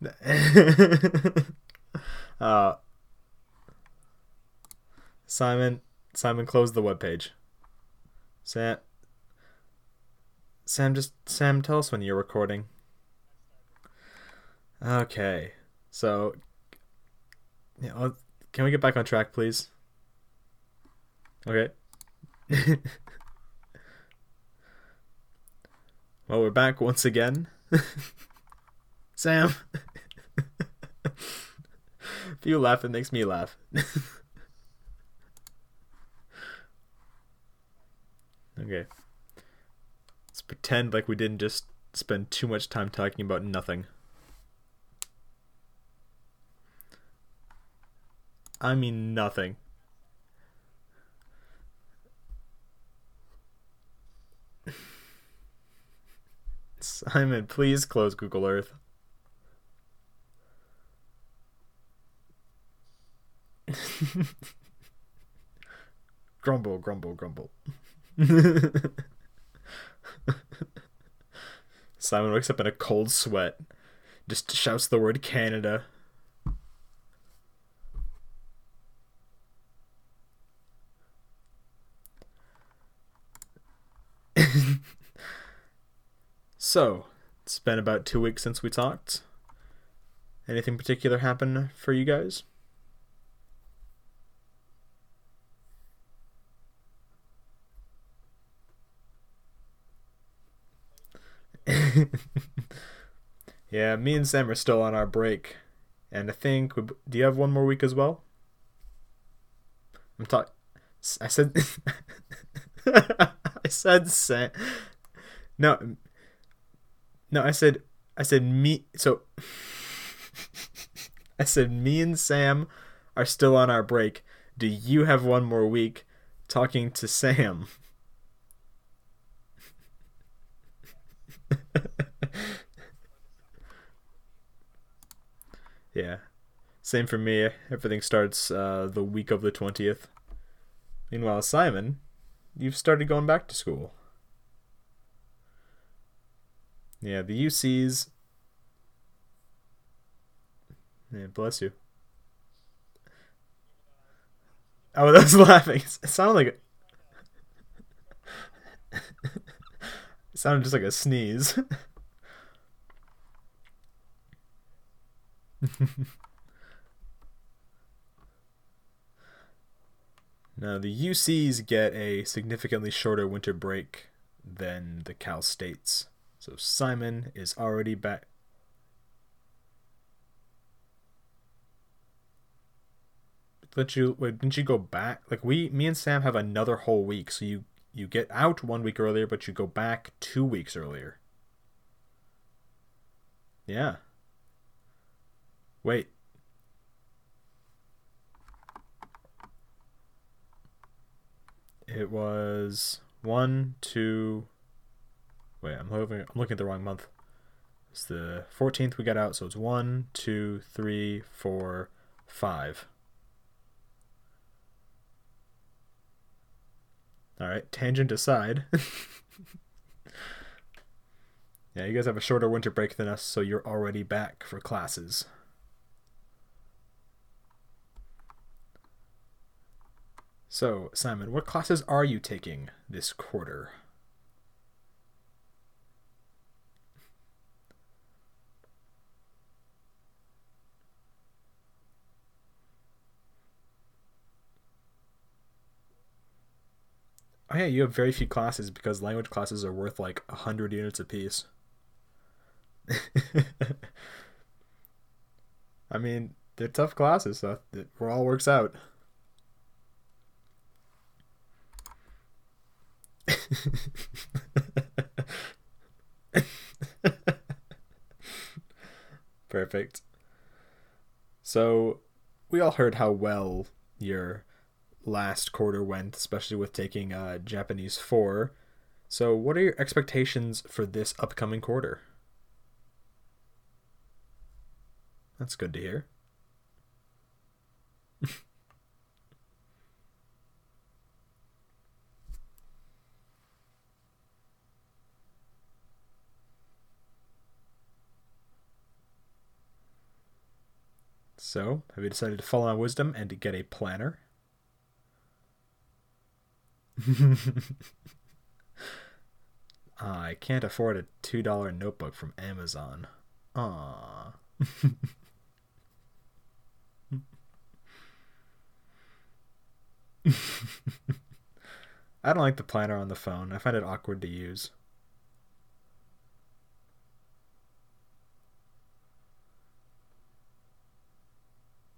uh, Simon, Simon, close the webpage. Sam, Sam, just Sam, tell us when you're recording. Okay, so, yeah, can we get back on track, please? Okay. well, we're back once again. Sam. If you laugh, it makes me laugh. okay. Let's pretend like we didn't just spend too much time talking about nothing. I mean nothing. Simon, please close Google Earth. grumble, grumble, grumble. Simon wakes up in a cold sweat, just shouts the word Canada. so, it's been about two weeks since we talked. Anything particular happen for you guys? yeah, me and Sam are still on our break, and I think do you have one more week as well? I'm talking. I said. I said Sam. No. No, I said. I said me. So. I said me and Sam are still on our break. Do you have one more week talking to Sam? Yeah. Same for me. Everything starts uh, the week of the 20th. Meanwhile, Simon, you've started going back to school. Yeah, the UCs. Yeah, bless you. Oh, that was laughing. It sounded like. it sounded just like a sneeze. now, the UCs get a significantly shorter winter break than the Cal States. So Simon is already back. Let you wait? Didn't you go back? Like we, me and Sam have another whole week. So you you get out one week earlier, but you go back two weeks earlier. Yeah. Wait. It was one, two. Wait, I'm looking. I'm looking at the wrong month. It's the 14th we got out, so it's one, two, three, four, five. All right, tangent aside. yeah, you guys have a shorter winter break than us, so you're already back for classes. So, Simon, what classes are you taking this quarter? Oh yeah, you have very few classes because language classes are worth like a hundred units apiece. I mean, they're tough classes, so it all works out. Perfect. So, we all heard how well your last quarter went, especially with taking uh, Japanese 4. So, what are your expectations for this upcoming quarter? That's good to hear. So, have you decided to follow my wisdom and to get a planner? I can't afford a $2 notebook from Amazon. Aww. I don't like the planner on the phone. I find it awkward to use.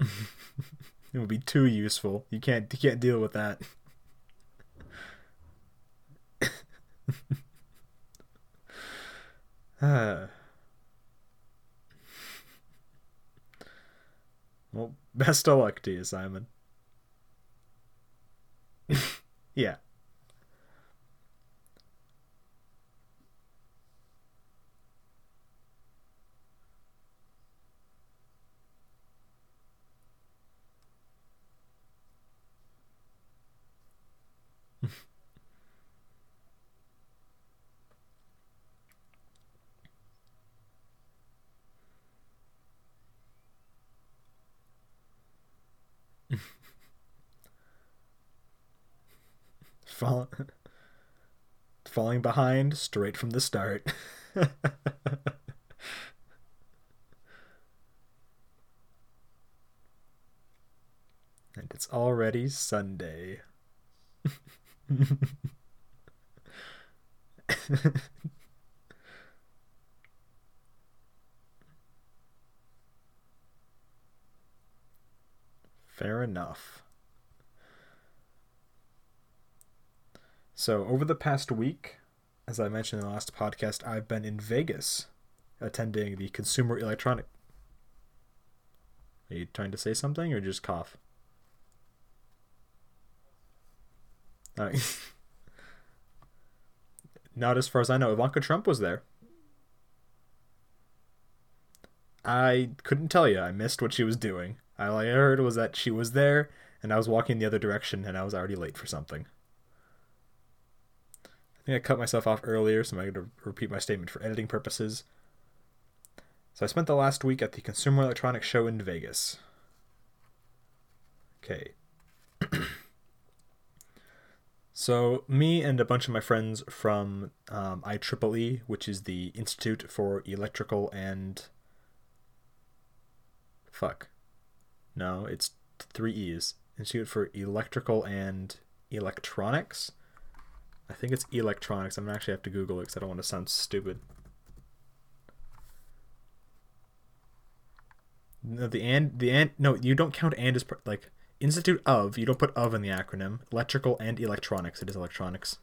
it would be too useful. You can't you can't deal with that. uh. Well, best of luck to you, Simon. yeah. Fall, falling behind straight from the start. and it's already Sunday. Fair enough. So, over the past week, as I mentioned in the last podcast, I've been in Vegas attending the Consumer Electronic. Are you trying to say something or just cough? Not as far as I know. Ivanka Trump was there. I couldn't tell you. I missed what she was doing. All I heard was that she was there, and I was walking the other direction, and I was already late for something. I think I cut myself off earlier, so I'm going to repeat my statement for editing purposes. So I spent the last week at the Consumer Electronics Show in Vegas. Okay. so me and a bunch of my friends from um, IEEE, which is the Institute for Electrical and fuck, no, it's three E's. Institute for Electrical and Electronics I think it's electronics. I'm gonna actually have to Google it because I don't want to sound stupid. No, the and the and no, you don't count and as like Institute of. You don't put of in the acronym. Electrical and electronics. It is electronics.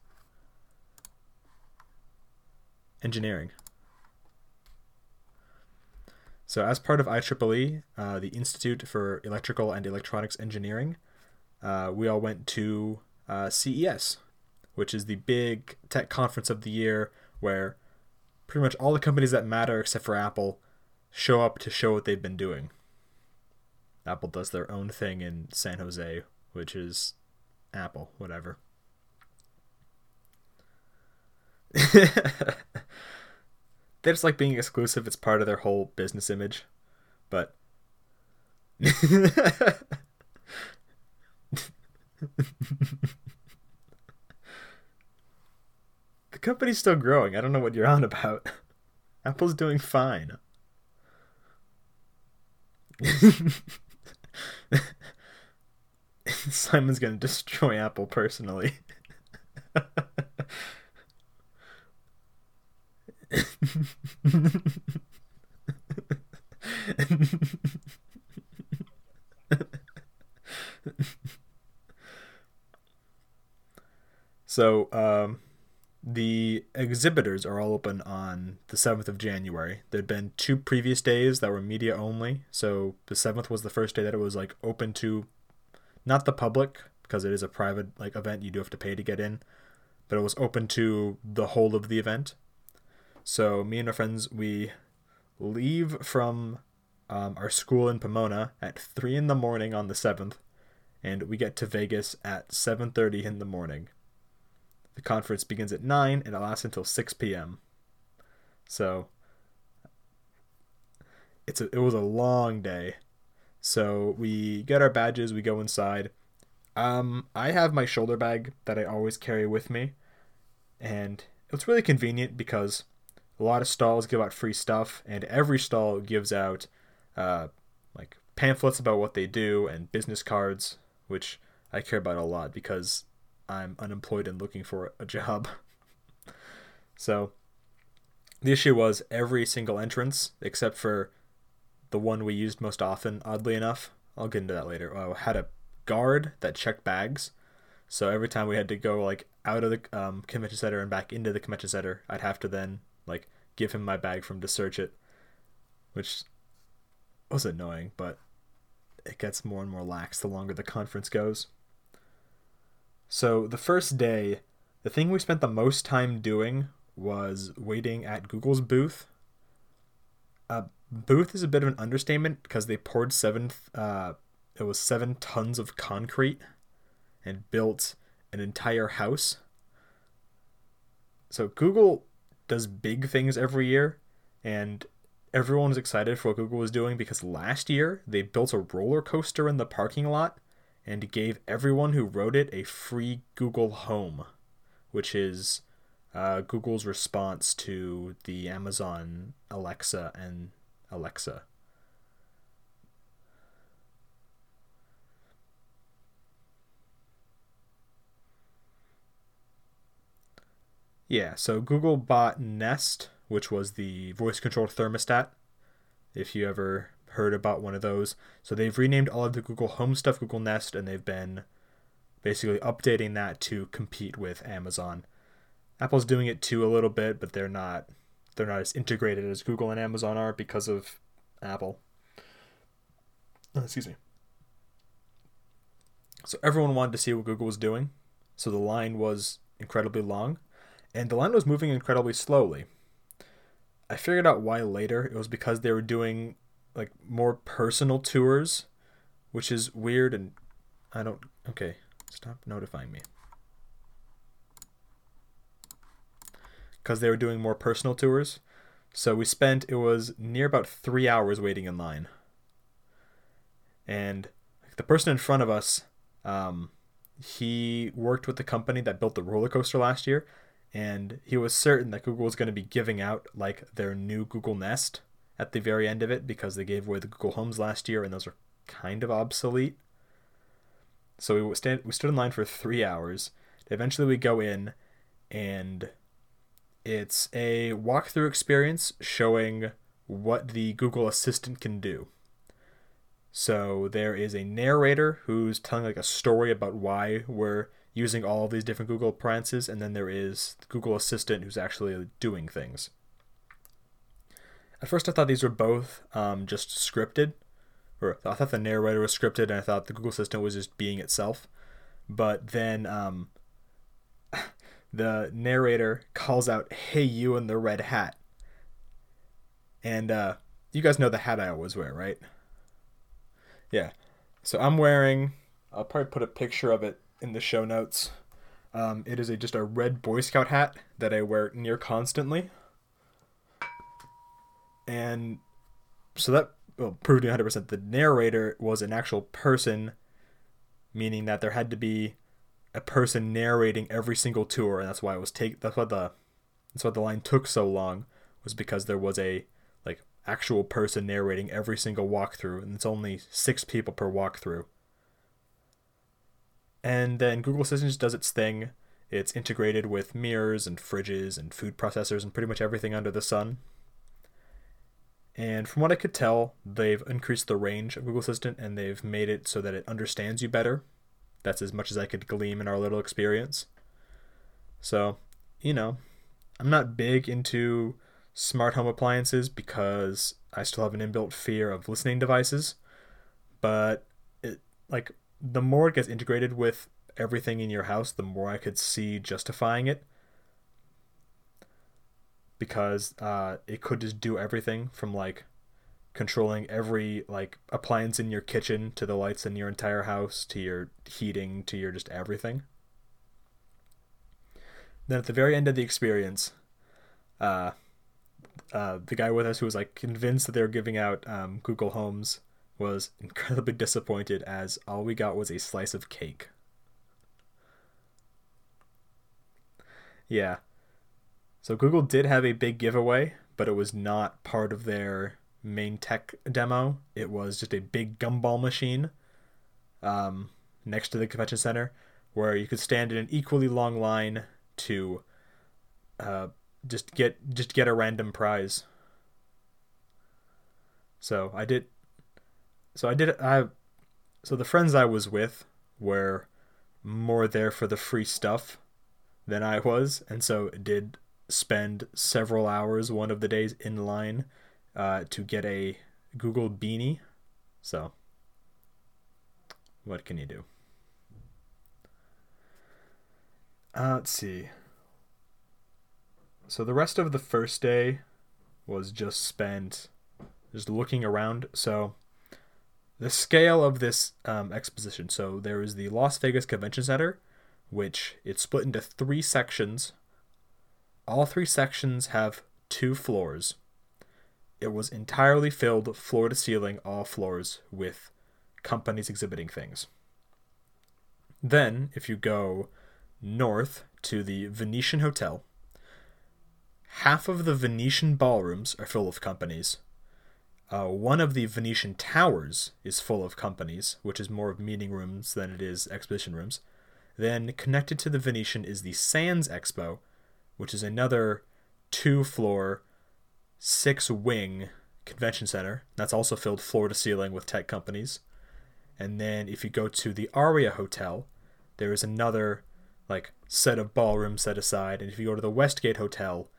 Engineering. So, as part of IEEE, uh, the Institute for Electrical and Electronics Engineering, uh, we all went to uh, CES, which is the big tech conference of the year where pretty much all the companies that matter except for Apple show up to show what they've been doing. Apple does their own thing in San Jose, which is Apple, whatever. they just like being exclusive. It's part of their whole business image. But The company's still growing. I don't know what you're on about. Apple's doing fine. Simon's gonna destroy Apple personally. so, um, the exhibitors are all open on the 7th of January. There'd been two previous days that were media only. So the 7th was the first day that it was like open to not the public because it is a private like event you do have to pay to get in, but it was open to the whole of the event. So me and our friends we leave from um, our school in Pomona at 3 in the morning on the 7th and we get to Vegas at 7:30 in the morning. The conference begins at 9 and it lasts until 6 p.m. So it's a, it was a long day. So we get our badges, we go inside. Um, I have my shoulder bag that I always carry with me, and it's really convenient because a lot of stalls give out free stuff, and every stall gives out uh, like pamphlets about what they do and business cards, which I care about a lot because I'm unemployed and looking for a job. so the issue was every single entrance, except for the one we used most often, oddly enough, I'll get into that later, I had a guard that checked bags. So every time we had to go like out of the um, convention center and back into the convention center, I'd have to then like give him my bag from to search it, which was annoying, but it gets more and more lax the longer the conference goes. So the first day, the thing we spent the most time doing was waiting at Google's booth. Uh, booth is a bit of an understatement because they poured seven. Uh, it was seven tons of concrete, and built an entire house. So Google does big things every year, and everyone was excited for what Google was doing because last year they built a roller coaster in the parking lot and gave everyone who wrote it a free Google Home, which is uh, Google's response to the Amazon Alexa and Alexa. Yeah, so Google bought Nest, which was the voice controlled thermostat. If you ever heard about one of those. So they've renamed all of the Google Home stuff Google Nest, and they've been basically updating that to compete with Amazon. Apple's doing it too a little bit, but they're not they're not as integrated as Google and Amazon are because of Apple. Oh, excuse me. So everyone wanted to see what Google was doing. So the line was incredibly long, and the line was moving incredibly slowly. I figured out why later. It was because they were doing like more personal tours, which is weird and I don't okay, stop notifying me. Cuz they were doing more personal tours. So we spent it was near about 3 hours waiting in line. And the person in front of us um, he worked with the company that built the roller coaster last year and he was certain that Google was going to be giving out like their new Google Nest at the very end of it because they gave away the Google Homes last year and those are kind of obsolete. So we stand we stood in line for three hours. Eventually we go in and it's a walkthrough experience showing what the Google Assistant can do. So there is a narrator who's telling like a story about why we're using all of these different Google appliances, and then there is the Google Assistant who's actually doing things. At first, I thought these were both um, just scripted, or I thought the narrator was scripted, and I thought the Google Assistant was just being itself. But then um, the narrator calls out, "Hey, you in the red hat," and uh, you guys know the hat I always wear, right? Yeah. So I'm wearing. I'll probably put a picture of it in the show notes. Um, it is a just a red Boy Scout hat that I wear near constantly and so that well, proved 100% the narrator was an actual person meaning that there had to be a person narrating every single tour. And that's why it was take that's why the that's why the line took so long was because there was a like actual person narrating every single walkthrough. And it's only six people per walkthrough. And then google assistant does its thing. It's integrated with mirrors and fridges and food processors and pretty much everything under the sun and from what I could tell, they've increased the range of Google Assistant and they've made it so that it understands you better. That's as much as I could glean in our little experience. So, you know, I'm not big into smart home appliances because I still have an inbuilt fear of listening devices. But it like the more it gets integrated with everything in your house, the more I could see justifying it because uh, it could just do everything from like controlling every like appliance in your kitchen to the lights in your entire house to your heating to your just everything. Then at the very end of the experience, uh, uh, the guy with us who was like convinced that they were giving out um, Google Homes was incredibly disappointed as all we got was a slice of cake. Yeah. So Google did have a big giveaway, but it was not part of their main tech demo. It was just a big gumball machine um, next to the convention center where you could stand in an equally long line to uh, just get just get a random prize. So I did. So I did. I. So the friends I was with were more there for the free stuff than I was, and so did spend several hours one of the days in line uh, to get a Google Beanie. So, what can you do? Uh, let's see. So the rest of the first day was just spent just looking around. So the scale of this um, exposition. So there is the Las Vegas Convention Center, which it's split into three sections. All three sections have two floors. It was entirely filled floor to ceiling, all floors, with companies exhibiting things. Then, if you go north to the Venetian Hotel, half of the Venetian ballrooms are full of companies. Uh, one of the Venetian towers is full of companies, which is more of meeting rooms than it is exhibition rooms. Then, connected to the Venetian is the Sands Expo, which is another two floor six wing convention center. That's also filled floor to ceiling with tech companies. And then if you go to the Aria Hotel, there is another like set of ballrooms set aside. And if you go to the Westgate Hotel,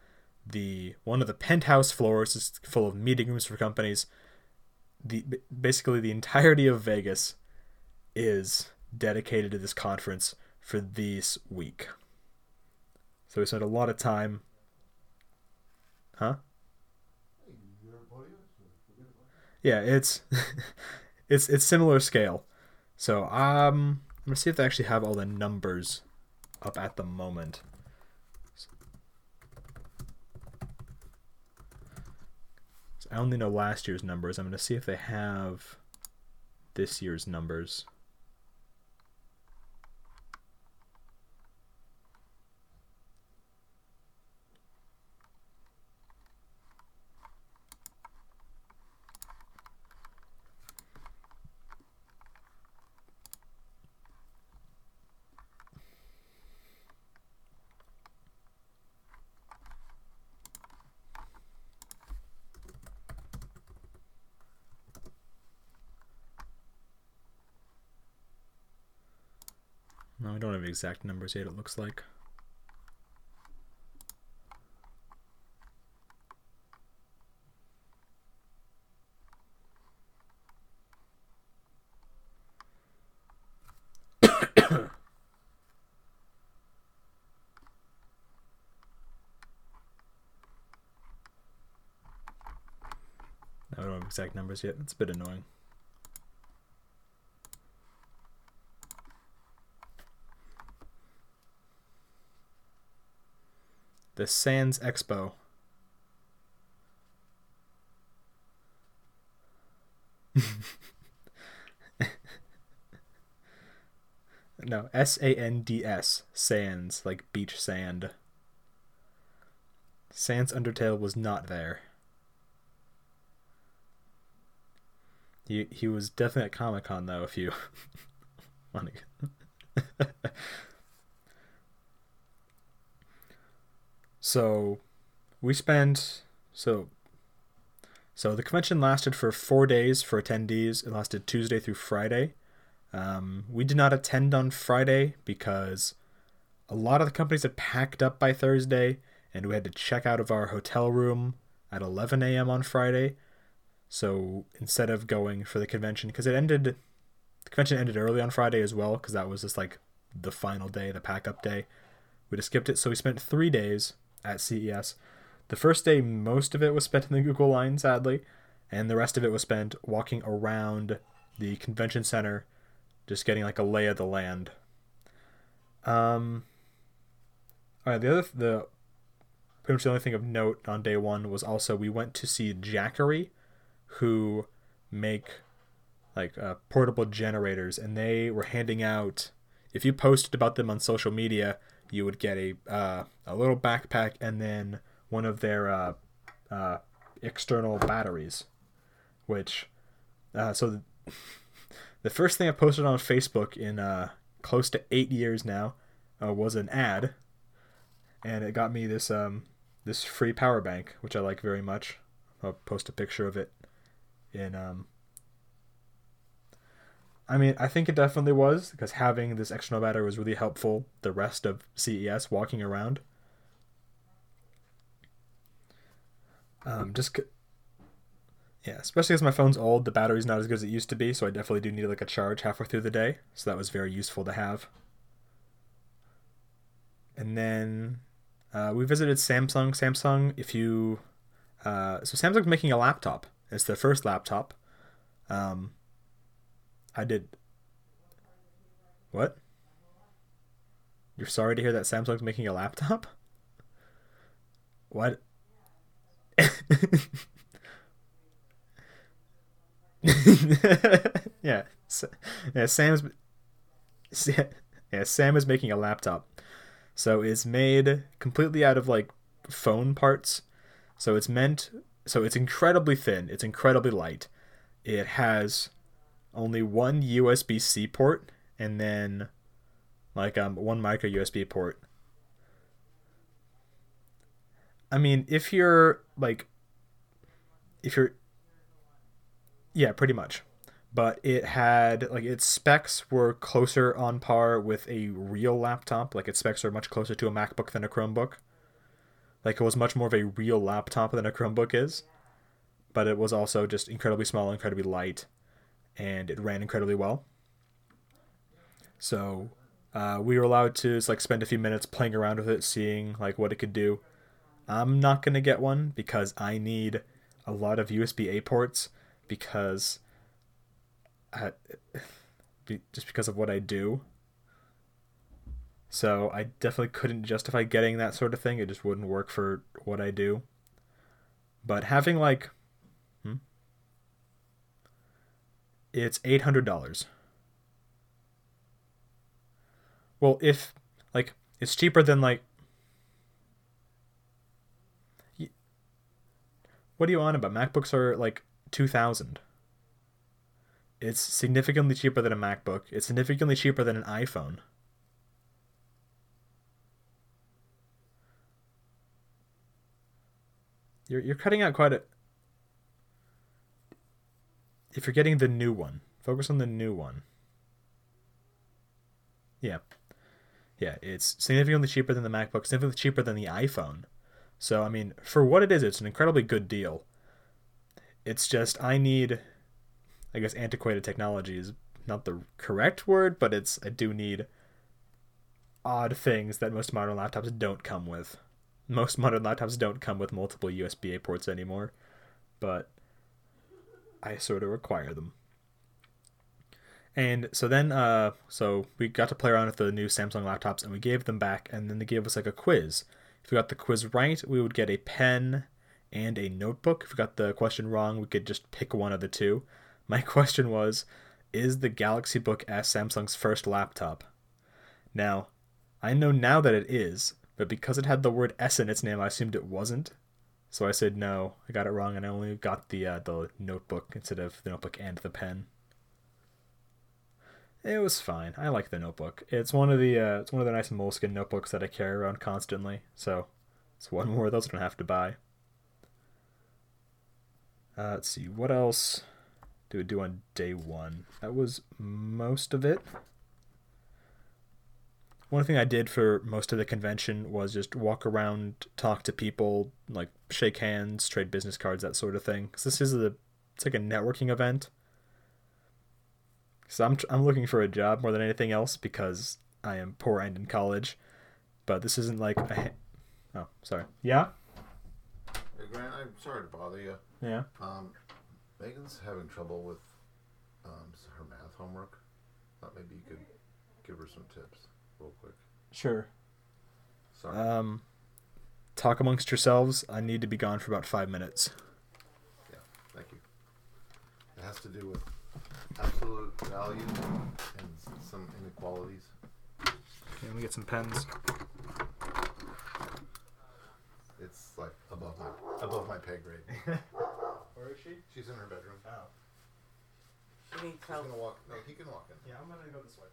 the one of the penthouse floors is full of meeting rooms for companies. The basically the entirety of Vegas is dedicated to this conference for this week. So we spent a lot of time. Huh? yeah, it's it's it's similar scale. So um, I'm gonna see if they actually have all the numbers up at the moment. So I only know last year's numbers. I'm gonna see if they have this year's numbers. Exact numbers yet, it looks like. I don't have exact numbers yet. It's a bit annoying. The Sands Expo. no, S A N D S, Sands, like beach sand. Sans Undertale was not there. He he was definitely at Comic Con though. If you want to. So we spent so so the convention lasted for four days for attendees. It lasted Tuesday through Friday. Um, we did not attend on Friday because a lot of the companies had packed up by Thursday, and we had to check out of our hotel room at 11 a.m. on Friday. So instead of going for the convention, because it ended, the convention ended early on Friday as well, because that was just like the final day, the pack up day. We just skipped it. So we spent three days at CES. The first day, most of it was spent in the Google line, sadly, and the rest of it was spent walking around the convention center, just getting like a lay of the land. Um, all right, the other the pretty much the only thing of note on day one was also we went to see Jackery, who make like uh, portable generators, and they were handing out. If you posted about them on social media, you would get a uh, a little backpack and then one of their uh, uh, external batteries, which uh, so the, the first thing I posted on Facebook in uh, close to eight years now uh, was an ad, and it got me this um, this free power bank, which I like very much. I'll post a picture of it in um, I mean, I think it definitely was because having this external battery was really helpful the rest of CES walking around. Um, just c- yeah, especially as my phone's old, the battery's not as good as it used to be, so I definitely do need like a charge halfway through the day. So that was very useful to have. And then uh, we visited Samsung. Samsung, if you uh, so Samsung's making a laptop. It's their first laptop. Um, I did. What? You're sorry to hear that Samsung's making a laptop? What? yeah. Yeah, Sam's yeah, Sam is making a laptop. So it's made completely out of like phone parts. So it's meant so it's incredibly thin, it's incredibly light. It has only one USB C port and then like um one micro USB port. I mean, if you're like if you're yeah, pretty much. But it had like its specs were closer on par with a real laptop. Like its specs are much closer to a MacBook than a Chromebook. Like it was much more of a real laptop than a Chromebook is. But it was also just incredibly small, incredibly light, and it ran incredibly well. So uh, we were allowed to just, like spend a few minutes playing around with it, seeing like what it could do. I'm not gonna get one because I need a lot of USB A ports because I, just because of what I do. So I definitely couldn't justify getting that sort of thing. It just wouldn't work for what I do. But having like it's eight hundred dollars. Well, if like it's cheaper than like what are you on about? MacBooks are like two thousand. It's significantly cheaper than a MacBook. It's significantly cheaper than an iPhone. You're you're cutting out quite a if you're getting the new one, focus on the new one. Yeah. Yeah, it's significantly cheaper than the MacBook, significantly cheaper than the iPhone. So, I mean, for what it is, it's an incredibly good deal. It's just, I need, I guess, antiquated technology is not the correct word, but it's, I do need odd things that most modern laptops don't come with. Most modern laptops don't come with multiple USB A ports anymore. But I sort of require them. And so then, uh, so we got to play around with the new Samsung laptops, and we gave them back, and then they gave us like a quiz. If we got the quiz right, we would get a pen and a notebook. If we got the question wrong, we could just pick one of the two. My question was, is the Galaxy Book S Samsung's first laptop? Now, I know now that it is, but because it had the word S in its name, I assumed it wasn't. So I said no, I got it wrong, and I only got the uh, the notebook instead of the notebook and the pen. It was fine. I like the notebook. It's one of the uh, it's one of the nice moleskin notebooks that I carry around constantly. So it's one more of those I don't have to buy. Uh, let's see what else do we do on day one. That was most of it one thing I did for most of the convention was just walk around, talk to people, like shake hands, trade business cards, that sort of thing. Because this is a, it's like a networking event. So I'm I'm looking for a job more than anything else because I am poor and in college. But this isn't like a, oh sorry yeah. Hey Grant, I'm sorry to bother you. Yeah. Um, Megan's having trouble with um her math homework. Thought maybe you could give her some tips real quick. Sure. Sorry. Um, talk amongst yourselves. I need to be gone for about five minutes. yeah, thank you. It has to do with absolute value and some inequalities. Okay, let me get some pens. It's like above my above my pay grade. Where is she? She's in her bedroom. Oh. She needs He's help. gonna walk. No, he can walk in. Yeah, I'm gonna go this way.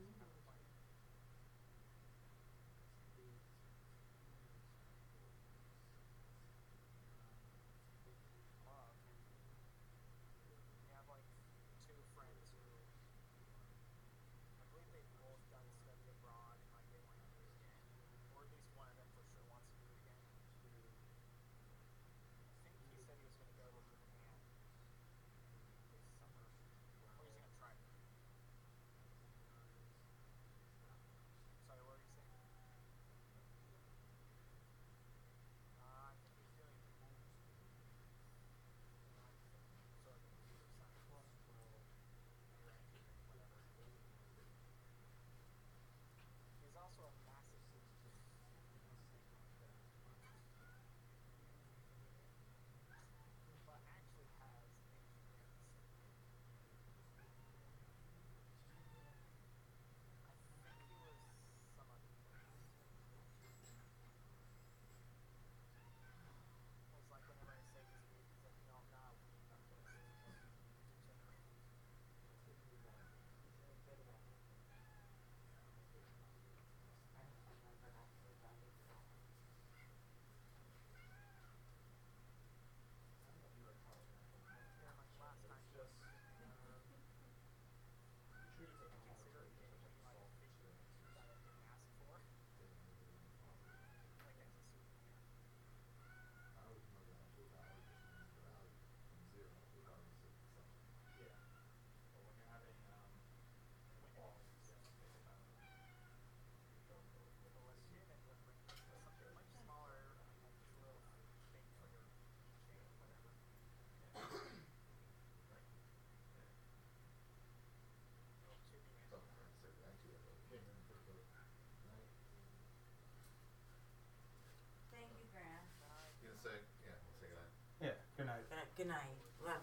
Mm-hmm.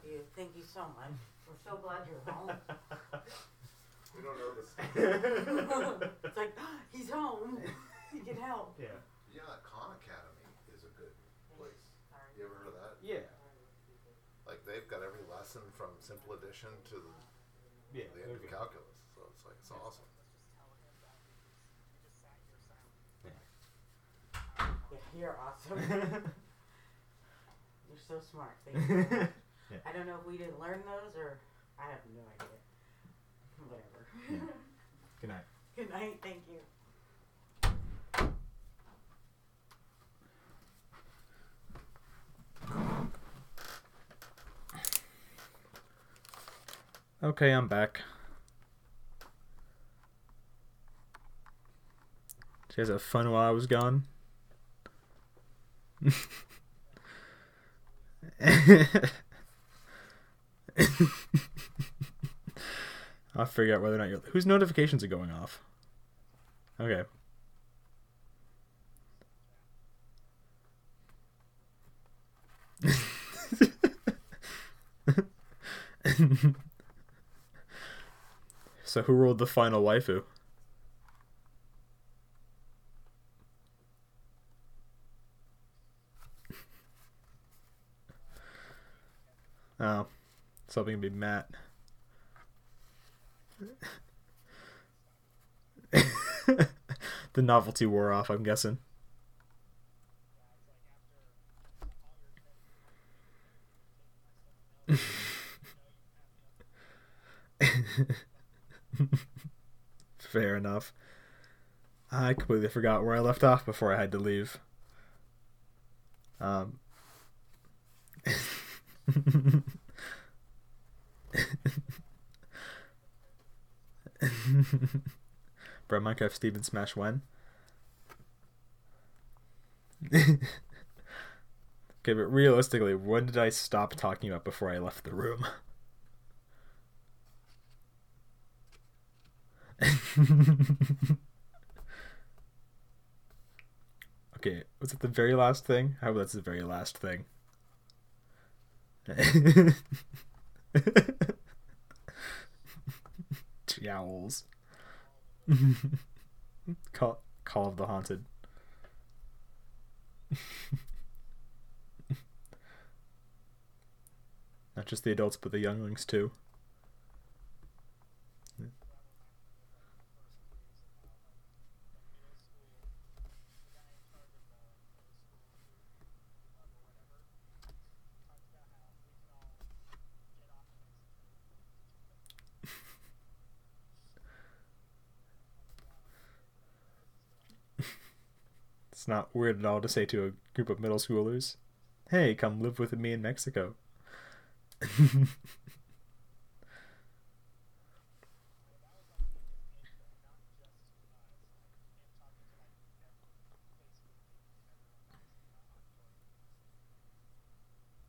You. Thank you so much. We're so glad you're home. We don't know this. it's like he's home. He can help. Yeah. yeah, Khan Academy is a good place. Sorry. You ever heard of that? Yeah. Like they've got every lesson from simple addition to the, Yeah. the end of good. calculus. So it's like it's awesome. Yeah, you're awesome. you're so smart. Thank you. So much. Yeah. I don't know if we didn't learn those or I have no idea. Whatever. Yeah. Good night. Good night. Thank you. Okay, I'm back. Did you guys have fun while I was gone? I'll figure out whether or not you're. Whose notifications are going off? Okay. so who ruled the final waifu? Oh, something to be Matt. the novelty wore off, I'm guessing. Fair enough. I completely forgot where I left off before I had to leave. Um. Bro, Minecraft Steven Smash when? okay, but realistically, when did I stop talking about before I left the room? okay, was it the very last thing? How about that's the very last thing? Jowls. Call, Call of the Haunted. Not just the adults, but the younglings too. It's not weird at all to say to a group of middle schoolers, "Hey, come live with me in Mexico."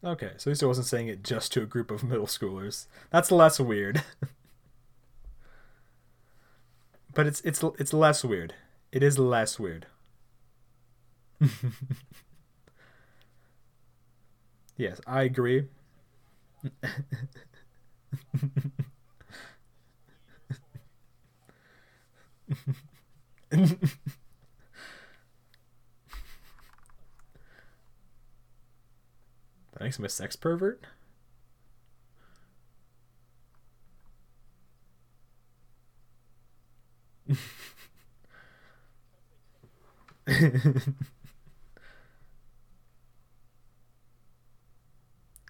Okay, so at least I wasn't saying it just to a group of middle schoolers. That's less weird. but it's it's it's less weird. It is less weird. yes, I agree. That makes him a sex pervert?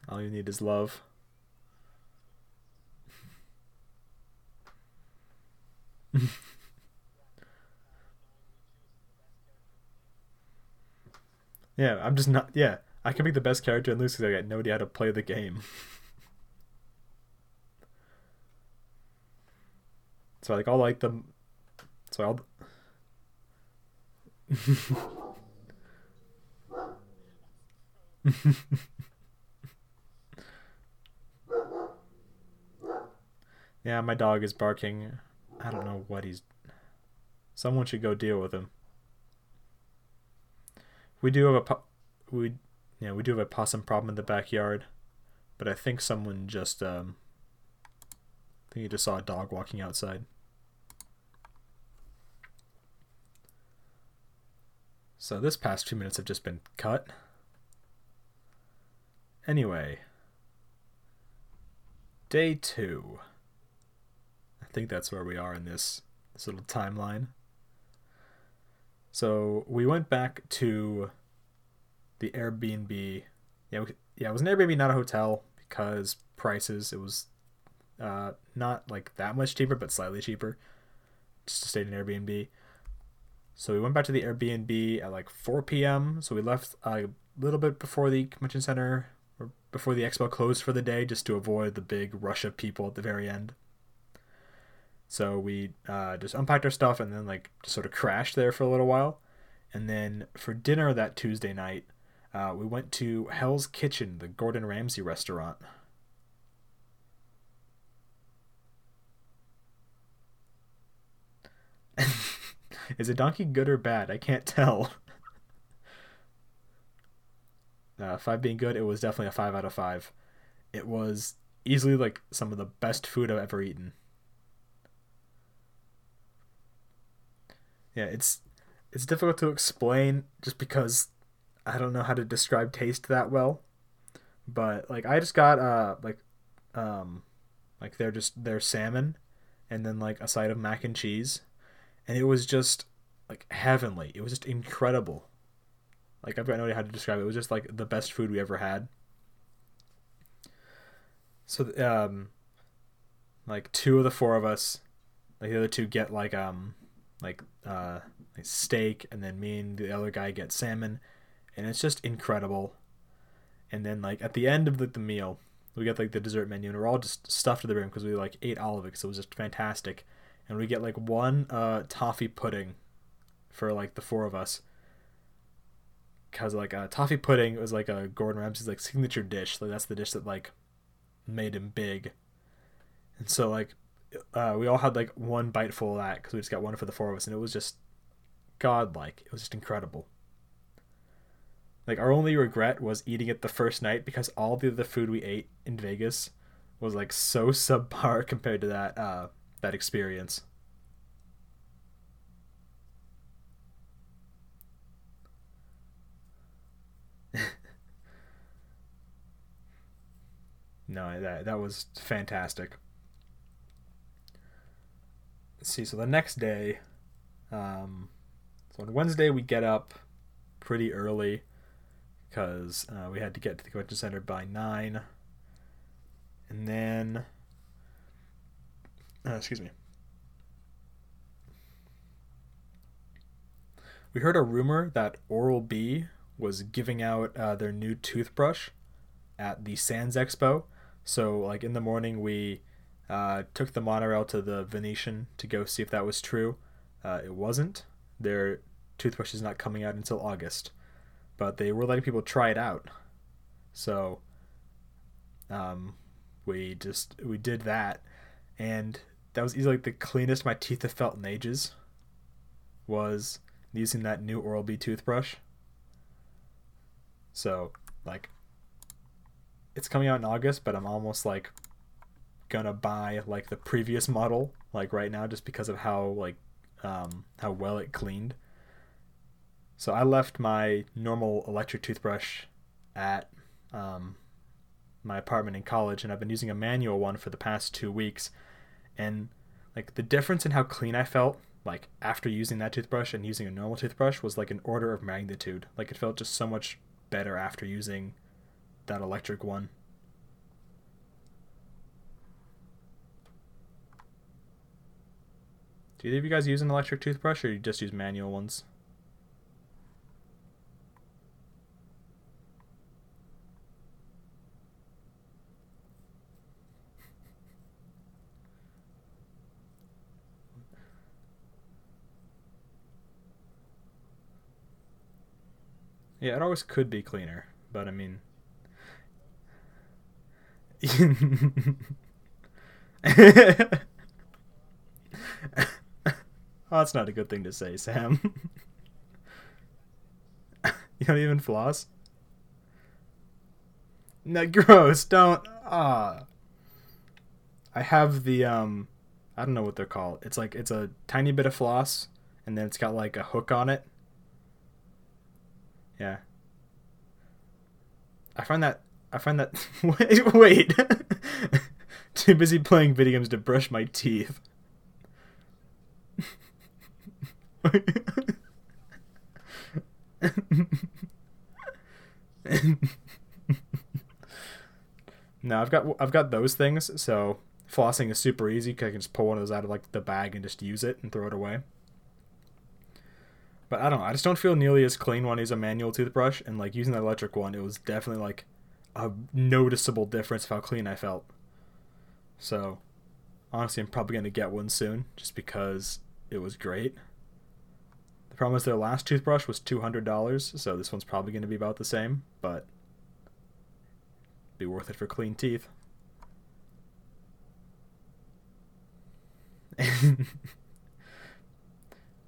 All you need is love. yeah, I'm just not. Yeah, I can be the best character in lose because I got no idea how to play the game. so like I'll like them. So I'll. yeah, my dog is barking. I don't know what he's. Someone should go deal with him. We do have a po- we yeah we do have a possum problem in the backyard. but I think someone just um I think you just saw a dog walking outside. So this past few minutes have just been cut. Anyway, day two. I think that's where we are in this this little timeline. So we went back to the Airbnb. Yeah, we, yeah, it was an Airbnb, not a hotel, because prices. It was uh, not like that much cheaper, but slightly cheaper, just to stay in an Airbnb. So we went back to the Airbnb at like 4 p.m. So we left a little bit before the convention center or before the expo closed for the day, just to avoid the big rush of people at the very end. So we uh, just unpacked our stuff and then like just sort of crashed there for a little while. And then for dinner that Tuesday night, uh, we went to Hell's Kitchen, the Gordon Ramsay restaurant. Is a donkey good or bad? I can't tell. uh, five being good, it was definitely a five out of five. It was easily like some of the best food I've ever eaten. Yeah, it's it's difficult to explain just because I don't know how to describe taste that well. But like I just got uh like um like they're just their salmon and then like a side of mac and cheese and it was just like heavenly. It was just incredible. Like I've got no idea how to describe it. It was just like the best food we ever had. So um like two of the four of us like the other two get like um like uh like steak and then me and the other guy get salmon and it's just incredible. And then like at the end of the, the meal we get like the dessert menu and we're all just stuffed to the brim because we like ate all of it because it was just fantastic. And we get like one uh toffee pudding for like the four of us. Because like uh, toffee pudding was like a gordon ramsay's like signature dish. Like that's the dish that like made him big. And so like uh, we all had like one bite full of that because we just got one for the four of us, and it was just godlike. It was just incredible. Like our only regret was eating it the first night because all the other food we ate in Vegas was like so subpar compared to that uh, that experience. no, that that was fantastic let's see. So the next day, um, so on Wednesday we get up pretty early because uh, we had to get to the convention center by nine, and then uh, excuse me. We heard a rumor that Oral B was giving out uh, their new toothbrush at the Sands Expo. So, like in the morning, we uh, took the monorail to the Venetian to go see if that was true. Uh, it wasn't. Their toothbrush is not coming out until August, but they were letting people try it out. So, um, we just we did that, and that was easily like the cleanest my teeth have felt in ages. Was using that new Oral B toothbrush. So, like, it's coming out in August, but I'm almost like gonna buy like the previous model like right now just because of how like um, how well it cleaned. So I left my normal electric toothbrush at um, my apartment in college, and I've been using a manual one for the past two weeks. And like the difference in how clean I felt, like after using that toothbrush and using a normal toothbrush, was like an order of magnitude. Like it felt just so much better after using that electric one. Do either of you guys use an electric toothbrush or you just use manual ones? Yeah, it always could be cleaner, but I mean. Oh, that's not a good thing to say, Sam. you don't even floss? No, gross. Don't. Ah. I have the um, I don't know what they're called. It's like it's a tiny bit of floss, and then it's got like a hook on it. Yeah. I find that I find that wait, wait. Too busy playing video games to brush my teeth. No, I've got I've got those things, so flossing is super easy because I can just pull one of those out of like the bag and just use it and throw it away. But I don't know. I just don't feel nearly as clean when I use a manual toothbrush, and like using the electric one, it was definitely like a noticeable difference of how clean I felt. So, honestly, I'm probably gonna get one soon, just because it was great. Is their last toothbrush was two hundred dollars, so this one's probably gonna be about the same, but be worth it for clean teeth.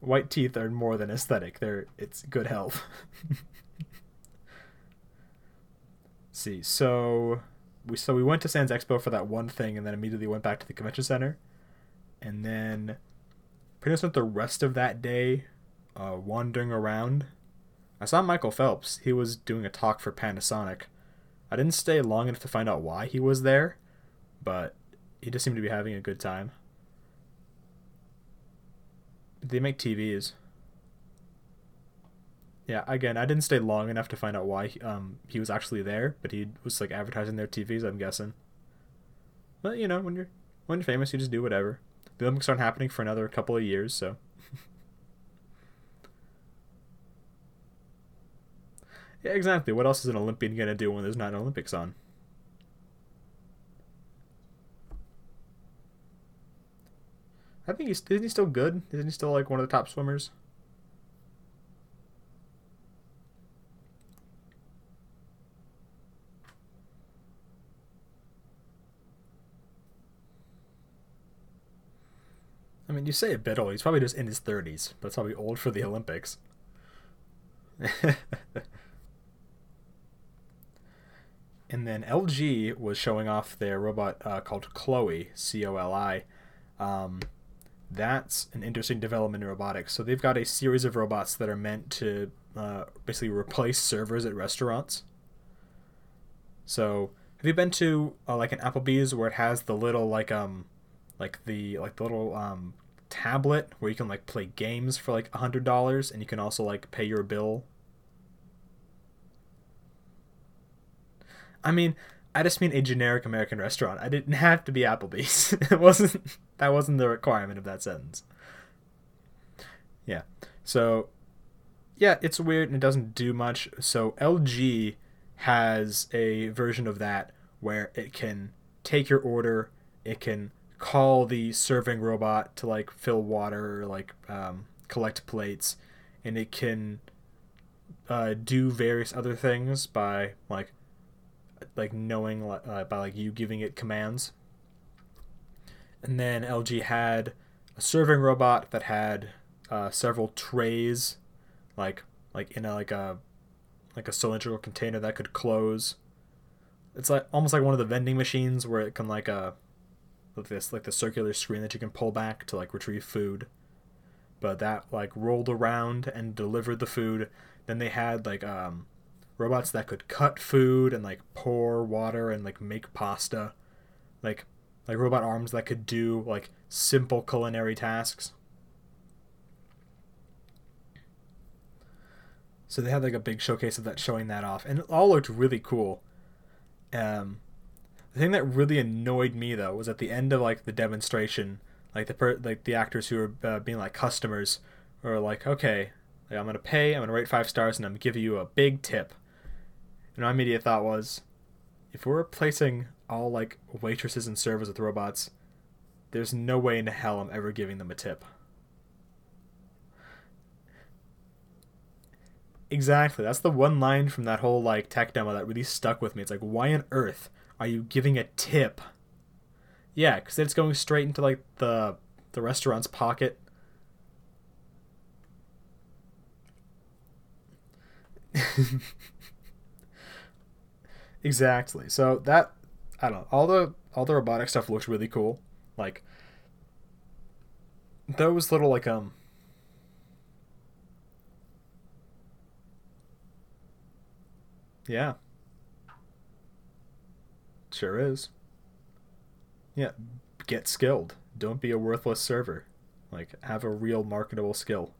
White teeth are more than aesthetic. They're it's good health. see, so we so we went to Sands Expo for that one thing and then immediately went back to the convention center. And then pretty much spent the rest of that day uh, wandering around. I saw Michael Phelps. He was doing a talk for Panasonic. I didn't stay long enough to find out why he was there, but he just seemed to be having a good time. They make TVs. Yeah, again, I didn't stay long enough to find out why um he was actually there, but he was like advertising their TVs. I'm guessing. But you know, when you're when you're famous, you just do whatever. The Olympics aren't happening for another couple of years, so. Yeah, exactly. What else is an Olympian gonna do when there's not an Olympics on? I think he's isn't he still good? Isn't he still like one of the top swimmers? I mean, you say a bit old. He's probably just in his thirties, but it's probably old for the Olympics. and then LG was showing off their robot uh, called CLOi, C O L I. Um, that's an interesting development in robotics. So they've got a series of robots that are meant to uh, basically replace servers at restaurants. So have you been to uh, like an Applebee's where it has the little like um like the like the little um tablet where you can like play games for like a hundred dollars and you can also like pay your bill. I mean, I just mean a generic American restaurant. I didn't have to be Applebee's. it wasn't that wasn't the requirement of that sentence. Yeah. So yeah, it's weird and it doesn't do much. So LG has a version of that where it can take your order, it can call the serving robot to like fill water or like um, collect plates, and it can uh, do various other things by like like knowing uh, by like you giving it commands. And then LG had a serving robot that had uh, several trays, like like in a like a like a cylindrical container that could close. It's like almost like one of the vending machines where it can like uh like this like the circular screen that you can pull back to like retrieve food. But that like rolled around and delivered the food. Then they had like um robots that could cut food and like pour water and like make pasta. Like like robot arms that could do like simple culinary tasks. So they had like a big showcase of that showing that off, and it all looked really cool. Um, the thing that really annoyed me though was at the end of like the demonstration, like the per- like the actors who were uh, being like customers were like, okay, like, I'm gonna pay, I'm gonna rate five stars, and I'm gonna give you a big tip. And my immediate thought was, if we're replacing all like waitresses and servers with robots, there's no way in hell I'm ever giving them a tip. Exactly. That's the one line from that whole like tech demo that really stuck with me. It's like, why on earth are you giving a tip? Yeah, because it's going straight into like the the restaurant's pocket. Exactly. So that I don't know. All the all the robotic stuff looks really cool. Like those little like um Yeah. Sure is. Yeah, get skilled. Don't be a worthless server. Like have a real marketable skill.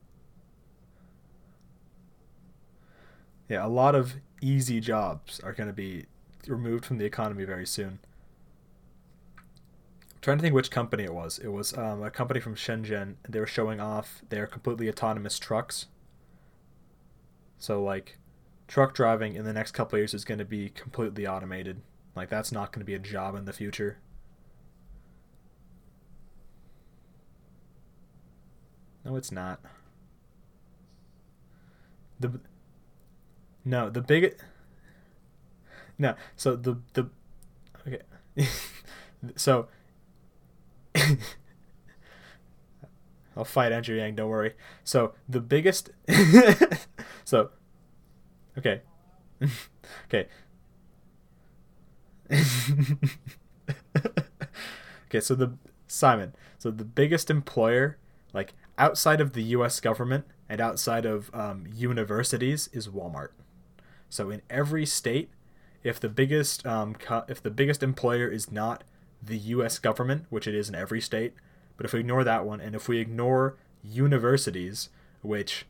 Yeah, a lot of easy jobs are going to be removed from the economy very soon. I'm trying to think which company it was. It was um, a company from Shenzhen. They were showing off their completely autonomous trucks. So like, truck driving in the next couple years is going to be completely automated. Like that's not going to be a job in the future. No, it's not. The no, the big. No, so the the okay, so I'll fight Andrew Yang. Don't worry. So the biggest. so, okay, okay. okay, so the Simon. So the biggest employer, like outside of the U.S. government and outside of um, universities, is Walmart. So in every state, if the biggest um, co- if the biggest employer is not the U.S. government, which it is in every state, but if we ignore that one, and if we ignore universities, which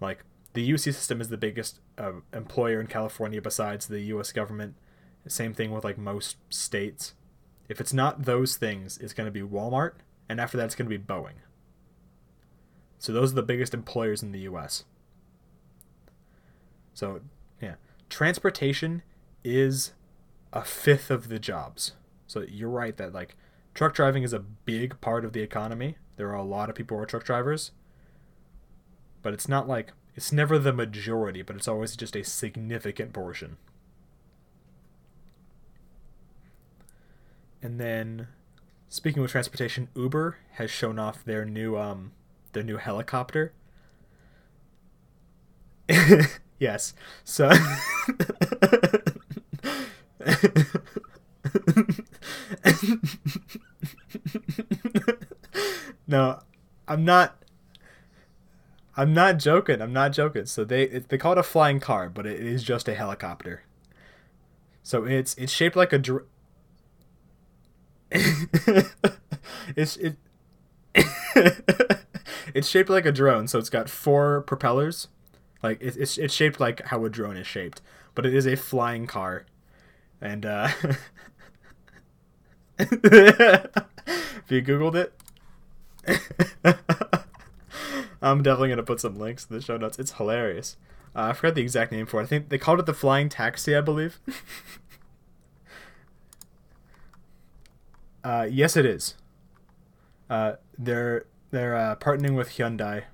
like the UC system is the biggest uh, employer in California besides the U.S. government. Same thing with like most states. If it's not those things, it's going to be Walmart, and after that, it's going to be Boeing. So those are the biggest employers in the U.S. So yeah, transportation is a fifth of the jobs. So you're right that like truck driving is a big part of the economy. There are a lot of people who are truck drivers. But it's not like it's never the majority, but it's always just a significant portion. And then speaking of transportation, Uber has shown off their new um their new helicopter. yes. So no, I'm not. I'm not joking. I'm not joking. So they they call it a flying car, but it is just a helicopter. So it's it's shaped like a. Dr- it's it. it's shaped like a drone, so it's got four propellers. Like it, it's it's shaped like how a drone is shaped, but it is a flying car, and uh, if you googled it, I'm definitely gonna put some links in the show notes. It's hilarious. Uh, I forgot the exact name for it. I think they called it the flying taxi, I believe. uh, yes, it is. Uh, they're they're uh, partnering with Hyundai.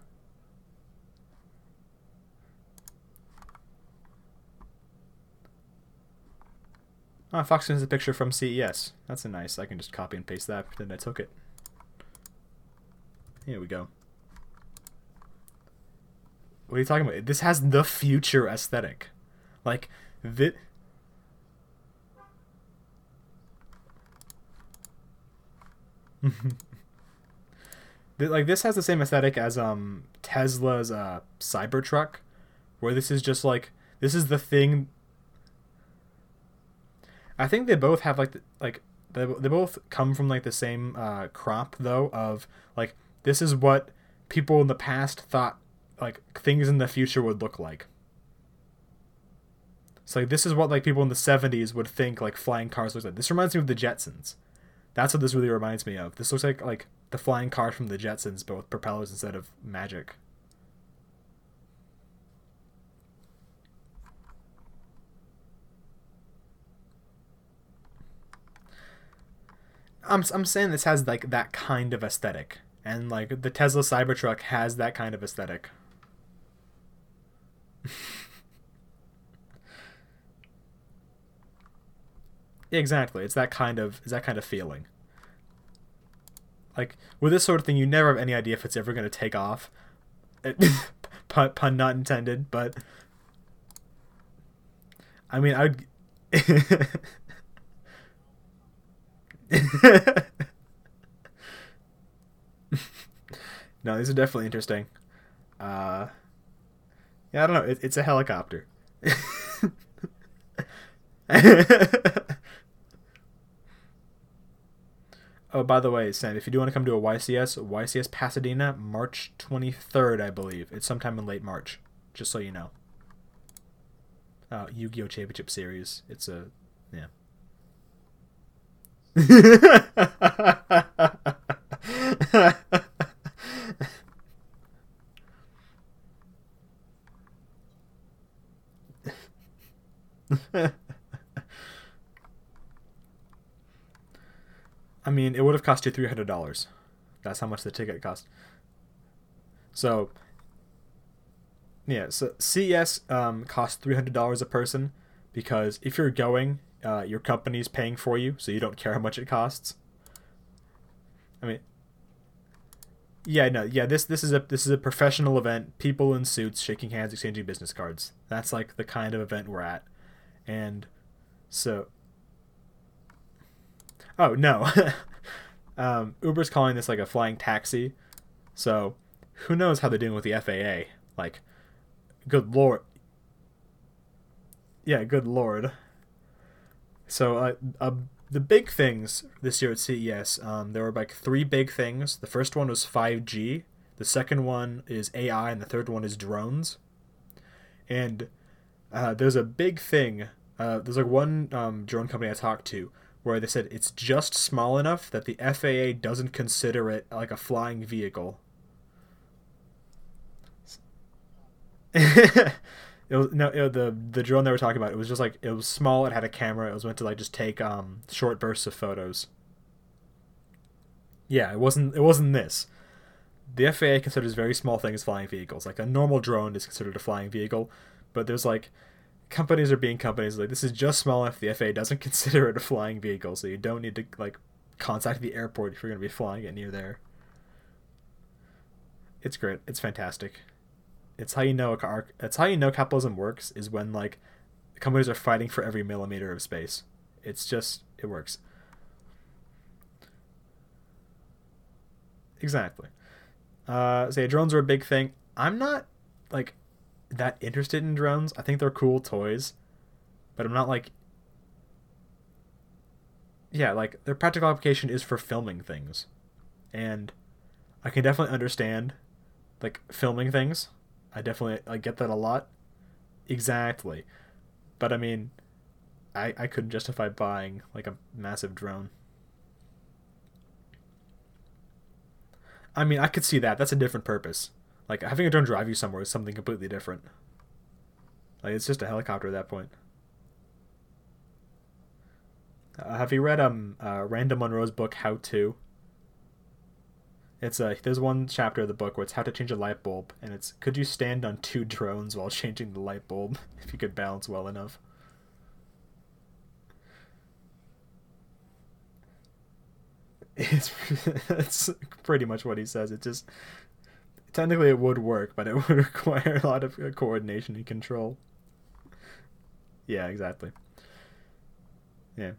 Oh, sends a picture from CES. That's a nice. I can just copy and paste that. Then I took it. Here we go. What are you talking about? This has the future aesthetic. Like, this. like this has the same aesthetic as um Tesla's uh Cybertruck, where this is just like this is the thing. I think they both have like the, like they, they both come from like the same uh, crop though of like this is what people in the past thought like things in the future would look like. So like, this is what like people in the 70s would think like flying cars look like. This reminds me of the Jetsons. That's what this really reminds me of. This looks like like the flying car from the Jetsons, but with propellers instead of magic. I'm I'm saying this has like that kind of aesthetic, and like the Tesla Cybertruck has that kind of aesthetic. exactly, it's that kind of it's that kind of feeling. Like with this sort of thing, you never have any idea if it's ever going to take off. pun, pun not intended, but I mean, I would no, these are definitely interesting. Uh, yeah, I don't know. It, it's a helicopter. oh, by the way, Sam, if you do want to come to a YCS, YCS Pasadena, March 23rd, I believe. It's sometime in late March, just so you know. Uh, Yu Gi Oh! Championship Series. It's a. Yeah. I mean, it would have cost you three hundred dollars. That's how much the ticket cost. So, yeah, so CES um, costs three hundred dollars a person because if you're going, uh, your company's paying for you, so you don't care how much it costs. I mean, yeah, no, yeah. This this is a this is a professional event. People in suits shaking hands, exchanging business cards. That's like the kind of event we're at, and so. Oh no, um, Uber's calling this like a flying taxi, so who knows how they're dealing with the FAA? Like, good lord. Yeah, good lord. So, uh, uh, the big things this year at CES, um, there were like three big things. The first one was 5G, the second one is AI, and the third one is drones. And uh, there's a big thing. Uh, there's like one um, drone company I talked to where they said it's just small enough that the FAA doesn't consider it like a flying vehicle. it was no it, the the drone they were talking about. It was just like it was small. It had a camera. It was meant to like just take um short bursts of photos. Yeah, it wasn't it wasn't this. The FAA considers very small things flying vehicles. Like a normal drone is considered a flying vehicle, but there's like companies are being companies like this is just small enough the FAA doesn't consider it a flying vehicle, so you don't need to like contact the airport if you're going to be flying it near there. It's great. It's fantastic it's how you know a it's how you know capitalism works is when like companies are fighting for every millimeter of space. It's just it works. Exactly. Uh, say drones are a big thing. I'm not like that interested in drones. I think they're cool toys, but I'm not like yeah, like their practical application is for filming things, and I can definitely understand like filming things I definitely I get that a lot. Exactly. But I mean, I I couldn't justify buying like a massive drone. I mean, I could see that. That's a different purpose. Like having a drone drive you somewhere is something completely different. Like it's just a helicopter at that point. Uh, have you read um uh, Randall Munroe's book How to? It's a there's one chapter of the book where it's how to change a light bulb, and it's could you stand on two drones while changing the light bulb if you could balance well enough. It's it's pretty much what he says. It just technically it would work, but it would require a lot of uh, coordination and control. Yeah, exactly. Yeah.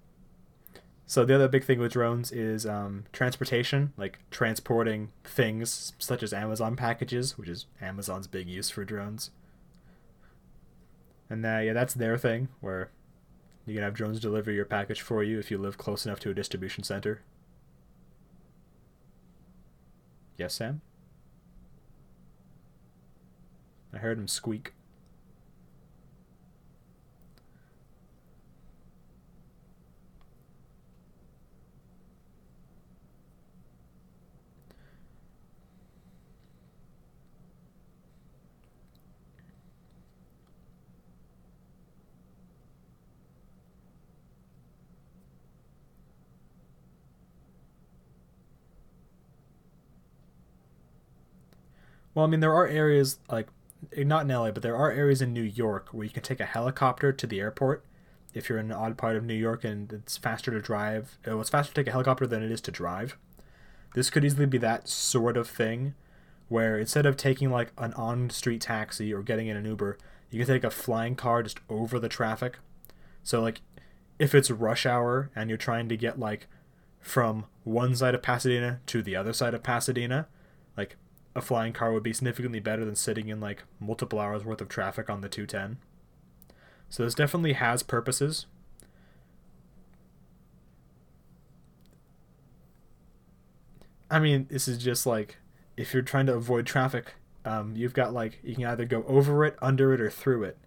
So the other big thing with drones is um, transportation, like transporting things such as Amazon packages, which is Amazon's big use for drones. And uh, yeah, that's their thing, where you can have drones deliver your package for you if you live close enough to a distribution center. Yes, Sam? I heard him squeak. Well, I mean, there are areas like eh, not in LA, but there are areas in New York where you can take a helicopter to the airport if you're in an odd part of New York and it's faster to drive. Well, it's faster to take a helicopter than it is to drive. This could easily be that sort of thing where instead of taking like an on street taxi or getting in an Uber, you can take a flying car just over the traffic. So, like, if it's rush hour and you're trying to get like from one side of Pasadena to the other side of Pasadena, like a flying car would be significantly better than sitting in like multiple hours worth of traffic on the 210. So this definitely has purposes. I mean, this is just like if you're trying to avoid traffic, um, you've got like you can either go over it, under it, or through it.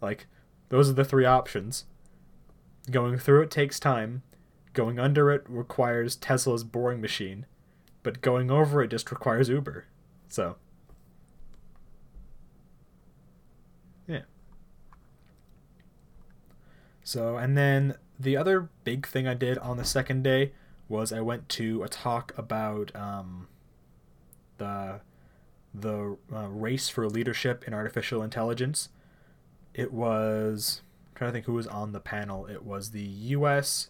Like those are the three options. Going through it takes time. Going under it requires Tesla's boring machine, but going over it just requires Uber. So, yeah. So, and then the other big thing I did on the second day was I went to a talk about um, the the uh, race for leadership in artificial intelligence. It was I'm trying to think who was on the panel. It was the U.S.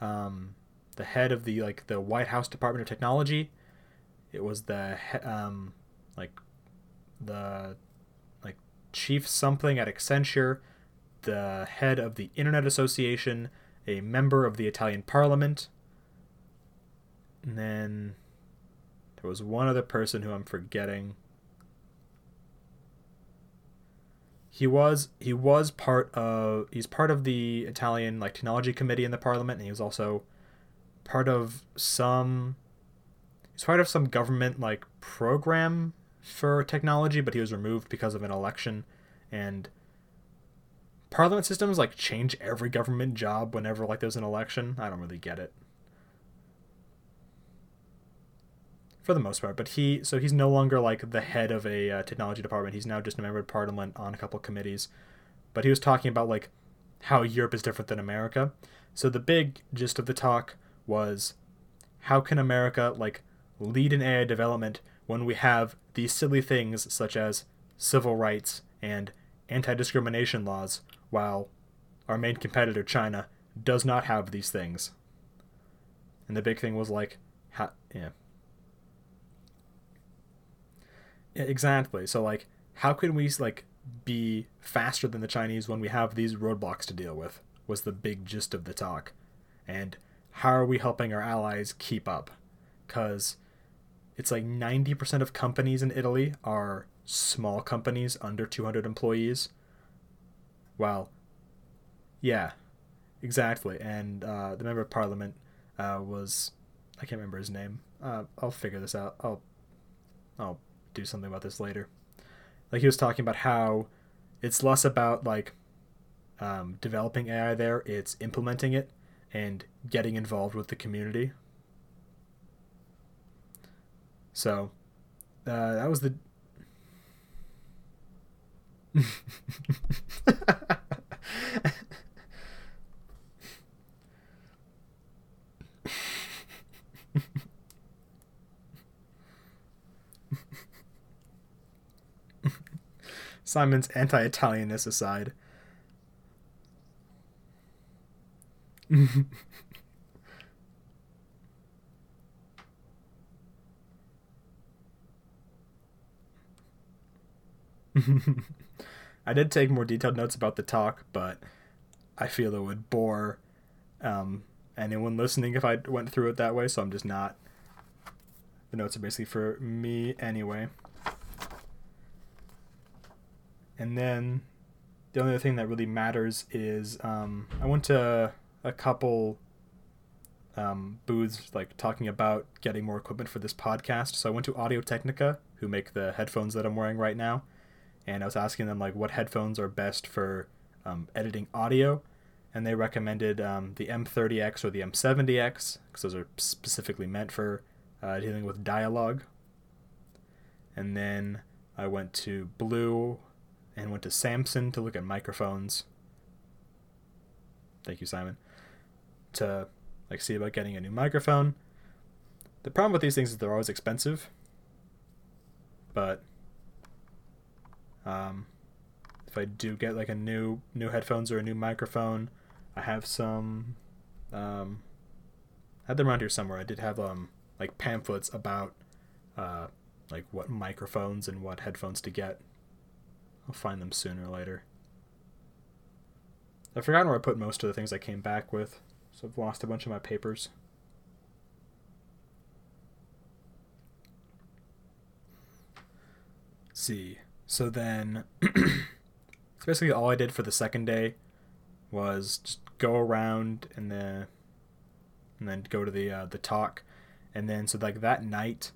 Um, the head of the like the White House Department of Technology. It was the um, like the like chief something at Accenture, the head of the Internet Association, a member of the Italian Parliament, and then there was one other person who I'm forgetting. He was he was part of he's part of the Italian like technology committee in the parliament and he was also part of some he's part of some government like program for technology but he was removed because of an election and parliament systems like change every government job whenever like there's an election. I don't really get it. for the most part. But he, so he's no longer like the head of a uh, technology department. He's now just a member of parliament on a couple committees. But he was talking about like how Europe is different than America. So the big gist of the talk was how can America like lead in AI development when we have these silly things such as civil rights and anti-discrimination laws while our main competitor China does not have these things. And the big thing was like how yeah Yeah, Exactly. So like, how can we like be faster than the Chinese when we have these roadblocks to deal with? Was the big gist of the talk, and how are we helping our allies keep up? Because it's like ninety percent of companies in Italy are small companies under two hundred employees. Well, yeah, exactly. And uh, the member of parliament uh, was I can't remember his name. Uh, I'll figure this out. I'll I'll do something about this later. Like he was talking about how it's less about like um, developing AI there; it's implementing it and getting involved with the community. So uh, that was the. Simon's anti-Italianness aside. I did take more detailed notes about the talk, but I feel it would bore um, anyone listening if I went through it that way, so I'm just not. The notes are basically for me anyway. And then the only other thing that really matters is um, I went to a couple um, booths like talking about getting more equipment for this podcast. So I went to Audio Technica, who make the headphones that I'm wearing right now, and I was asking them like what headphones are best for um, editing audio, and they recommended um, the M30X or the M70X because those are specifically meant for uh, dealing with dialogue. And then I went to Blue and went to Samson to look at microphones. Thank you, Simon. To like see about getting a new microphone. The problem with these things is they're always expensive. But um, if I do get like a new new headphones or a new microphone, I have some um, I had them around here somewhere. I did have um like pamphlets about uh like what microphones and what headphones to get. I'll find them sooner or later. I've forgotten where I put most of the things I came back with, so I've lost a bunch of my papers. Let's see. So then, so basically all I did for the second day was just go around and the, and then go to the uh, the talk, and then so like that night.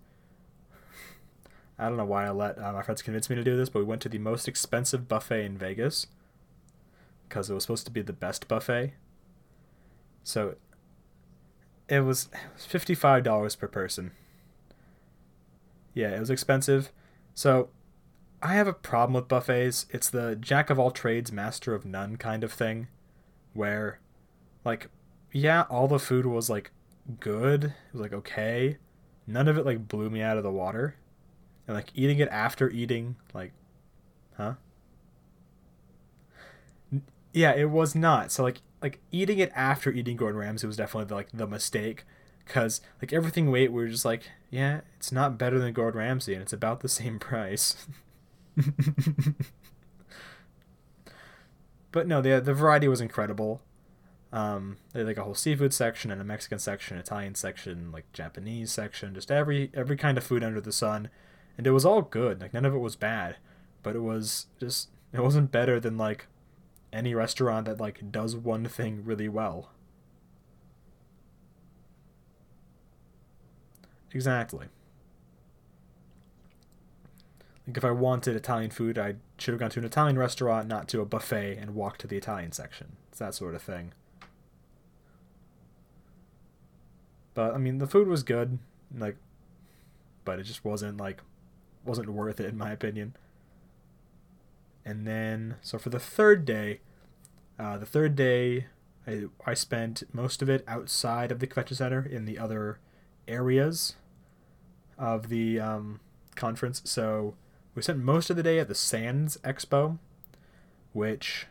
I don't know why I let uh, my friends convince me to do this, but we went to the most expensive buffet in Vegas because it was supposed to be the best buffet. So it was, $55 per person. Yeah, it was expensive. So I have a problem with buffets. It's the jack of all trades, master of none kind of thing where like yeah, all the food was like good. It was like okay. None of it like blew me out of the water. And like eating it after eating like huh? yeah, it was not. So like like eating it after eating Gordon Ramsay was definitely the, like the mistake because like everything we ate, we were just like, yeah, it's not better than Gordon Ramsay, and it's about the same price. but no, the the variety was incredible. Um, they had like a whole seafood section and a Mexican section, Italian section, like Japanese section, just every every kind of food under the sun, and it was all good. Like none of it was bad, but it was just it wasn't better than like any restaurant that like does one thing really well. Exactly. Like if I wanted Italian food, I should have gone to an Italian restaurant, not to a buffet, and walked to the Italian section. It's that sort of thing. But I mean, the food was good, like, but it just wasn't like, wasn't worth it in my opinion. And then, so for the third day, uh, the third day, I, I spent most of it outside of the convention center in the other areas of the um, conference. So we spent most of the day at the Sands Expo, which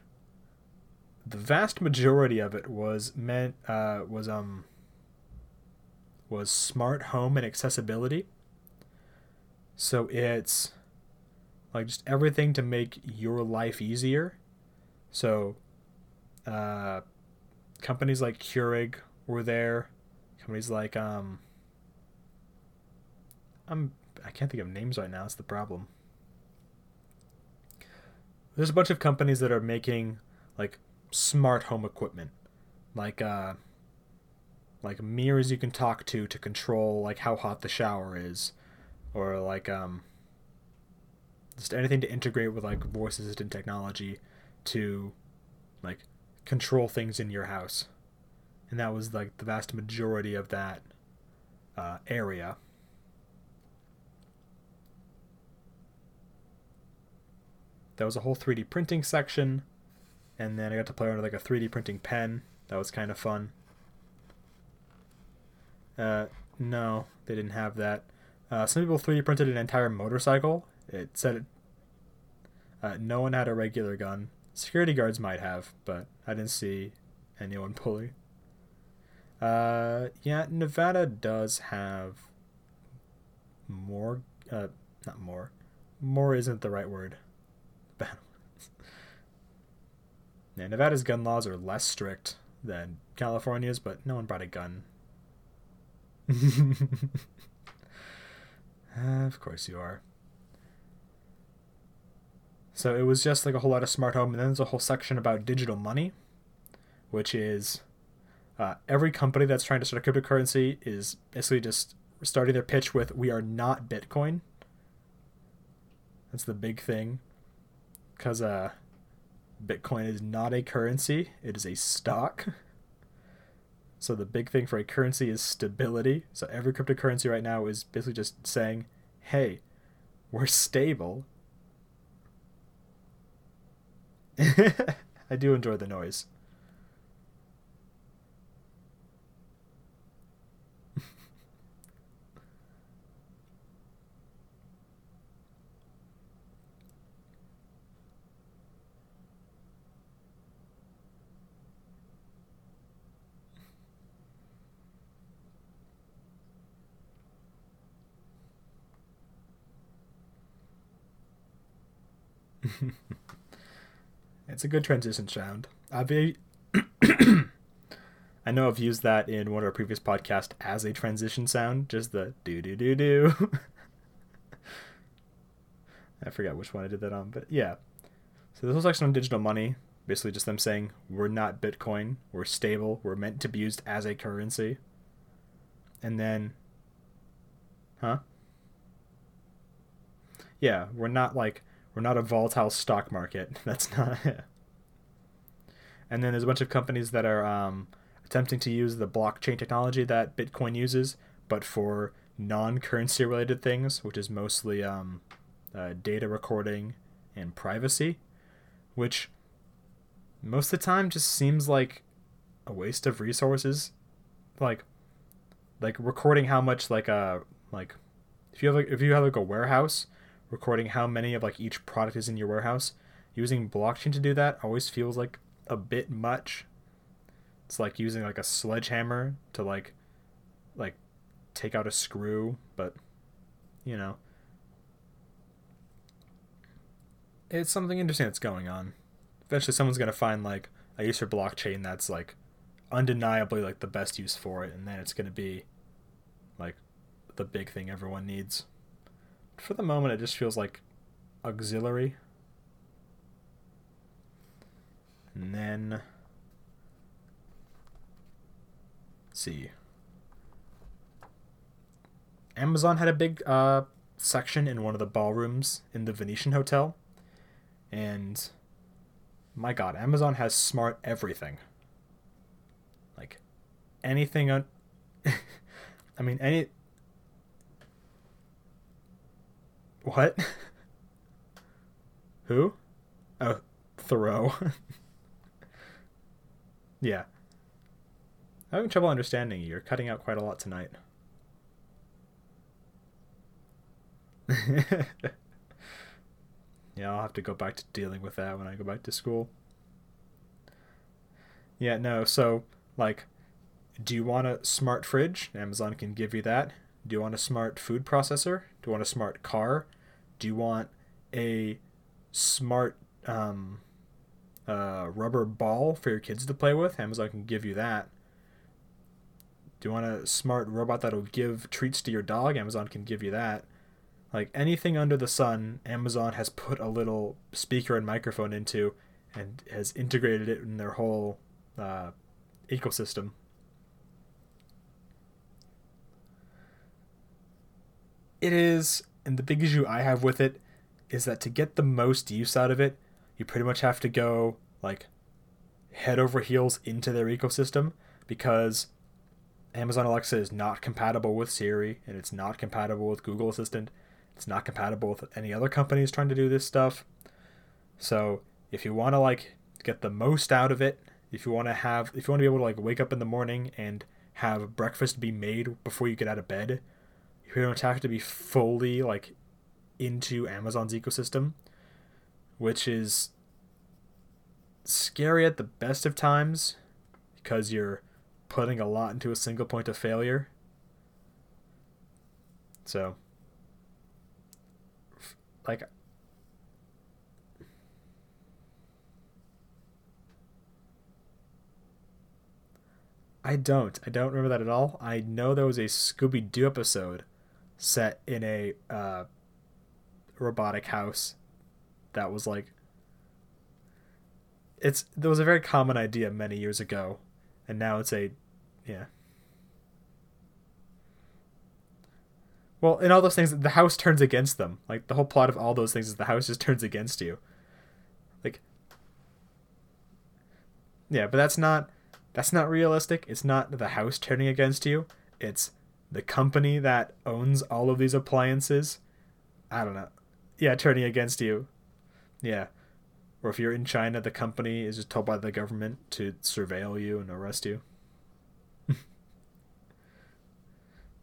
the vast majority of it was meant uh, was um was smart home and accessibility. So it's like just everything to make your life easier. So, uh, companies like Keurig were there. Companies like um, I'm I can't think of names right now. That's the problem. There's a bunch of companies that are making like smart home equipment, like uh, like mirrors you can talk to to control like how hot the shower is, or like um just anything to integrate with like voice assistant technology to like control things in your house. And that was like the vast majority of that uh, area. There was a whole 3d printing section. And then i got to play around with like a 3d printing pen. That was kind of fun. Uh, no they didn't have that. Uh, some people 3d printed an entire motorcycle it said it. Uh, no one had a regular gun. Security guards might have, but I didn't see anyone pulling. Uh, yeah, Nevada does have more. Uh, not more. More isn't the right word. yeah, Nevada's gun laws are less strict than California's, but no one brought a gun. uh, of course you are. So it was just like a whole lot of smart home, and then there's a whole section about digital money, which is uh, every company that's trying to start a cryptocurrency is basically just starting their pitch with "We are not Bitcoin." That's the big thing, because uh, Bitcoin is not a currency; it is a stock. So the big thing for a currency is stability. So every cryptocurrency right now is basically just saying, "Hey, we're stable." I do enjoy the noise. It's a good transition sound. I've I know I've used that in one of our previous podcasts as a transition sound, just the do do do do. I forgot which one I did that on, but yeah. So this was section on digital money, basically just them saying we're not Bitcoin, we're stable, we're meant to be used as a currency. And then, huh? Yeah, we're not like we're not a volatile stock market. That's not. and then there's a bunch of companies that are um, attempting to use the blockchain technology that Bitcoin uses, but for non-currency related things, which is mostly um, uh, data recording and privacy, which most of the time just seems like a waste of resources. Like, like recording how much like a like if you have like, if you have like a warehouse recording how many of like each product is in your warehouse. Using blockchain to do that always feels like a bit much. It's like using like a sledgehammer to like like take out a screw but you know. It's something interesting that's going on. Eventually someone's to find like a use for blockchain that's like undeniably like the best use for it and then it's to be like the big thing everyone needs for the moment, it just feels like auxiliary. And then, see. Amazon had a big uh, section in one of the ballrooms in the Venetian Hotel. And my god, Amazon has smart everything. Like anything on I mean any What? Who? Oh, Thoreau. yeah. I'm having trouble understanding you. You're cutting out quite a lot tonight. yeah, I'll have to go back to dealing with that when I go back to school. Yeah, no, so, like, do you want a smart fridge? Amazon can give you that. Do you want a smart food processor? Do you want a smart car? Do you want a smart um, uh, rubber ball for your kids to play with? Amazon can give you that. Do you want a smart robot that'll give treats to your dog? Amazon can give you that. Like anything under the sun, Amazon has put a little speaker and microphone into and has integrated it in their whole uh, ecosystem. It is and the big issue I have with it is that to get the most use out of it, you pretty much have to go like head over heels into their ecosystem because Amazon Alexa is not compatible with Siri and it's not compatible with Google Assistant. It's not compatible with any other companies trying to do this stuff. So, if you want to like get the most out of it, if you want to have if you want to be able to like wake up in the morning and have breakfast be made before you get out of bed, you much have to be fully like into Amazon's ecosystem, which is scary at the best of times because you're putting a lot into a single point of failure. So, like, I don't. I don't remember that at all. I know there was a Scooby Doo episode set in a uh, robotic house that was like it's there was a very common idea many years ago and now it's a yeah. Well in all those things the house turns against them. Like the whole plot of all those things is the house just turns against you. Like yeah but that's not that's not realistic. It's not the house turning against you. It's the company that owns all of these appliances, I don't know. Yeah, turning against you. Yeah. Or if you're in China, the company is just told by the government to surveil you and arrest you.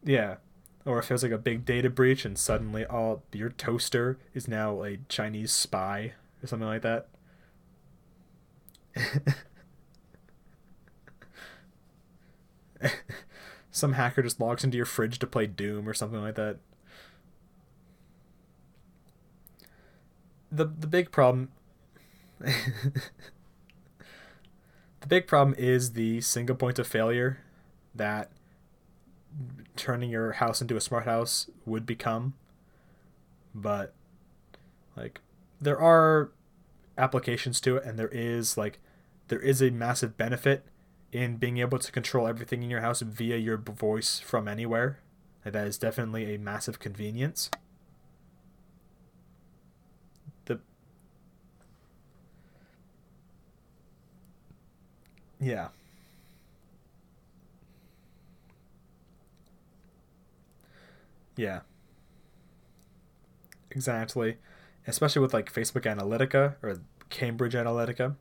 yeah. Or if there's like a big data breach and suddenly all your toaster is now a Chinese spy or something like that. some hacker just logs into your fridge to play Doom or something like that. The the big problem the big problem is the single point of failure that turning your house into a smart house would become. But like there are applications to it and there is like there is a massive benefit in being able to control everything in your house via your voice from anywhere. That is definitely a massive convenience. The Yeah. Yeah. Exactly. Especially with like Facebook Analytica or Cambridge Analytica.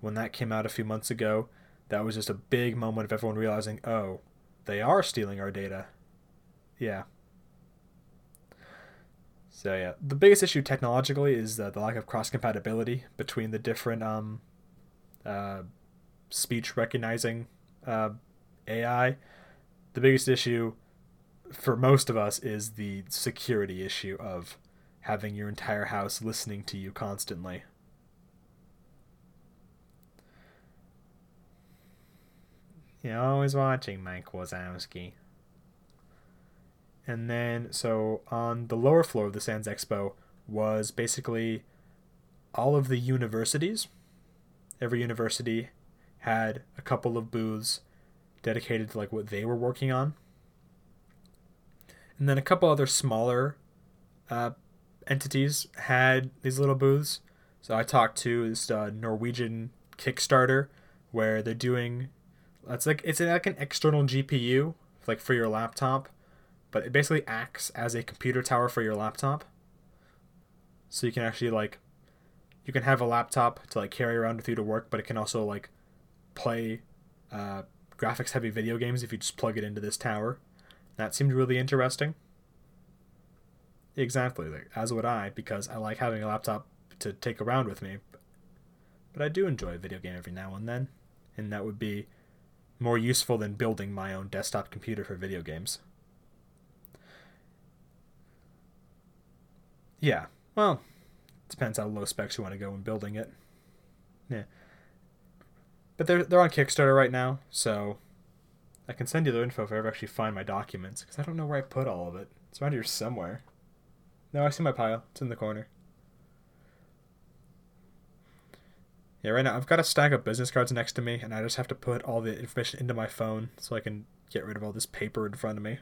When that came out a few months ago, that was just a big moment of everyone realizing, oh, they are stealing our data. Yeah. So yeah, the biggest issue technologically is uh, the lack of cross compatibility between the different um, uh, speech recognizing uh, AI. The biggest issue for most of us is the security issue of having your entire house listening to you constantly. You're always watching, Mike Wazowski. And then, so on the lower floor of the Sands Expo was basically all of the universities. Every university had a couple of booths dedicated to like what they were working on. And then a couple other smaller uh, entities had these little booths. So I talked to this uh, Norwegian Kickstarter where they're doing it's like it's like an external GPU like for your laptop, but it basically acts as a computer tower for your laptop. So you can actually like you can have a laptop to like carry around with you to work, but it can also like play uh, graphics heavy video games if you just plug it into this tower. That seemed really interesting. Exactly, like, as would I, because I like having a laptop to take around with me. But I do enjoy a video game every now and then, and that would be more useful than building my own desktop computer for video games. Yeah, well, depends how low specs you want to go when building it. Yeah. But they're they're on Kickstarter right now, so I can send you the info if I ever actually find my documents because I don't know where I put all of it. It's around here somewhere. No, I see my pile. It's in the corner. Yeah, right now I've got a stack of business cards next to me, and I just have to put all the information into my phone so I can get rid of all this paper in front of me.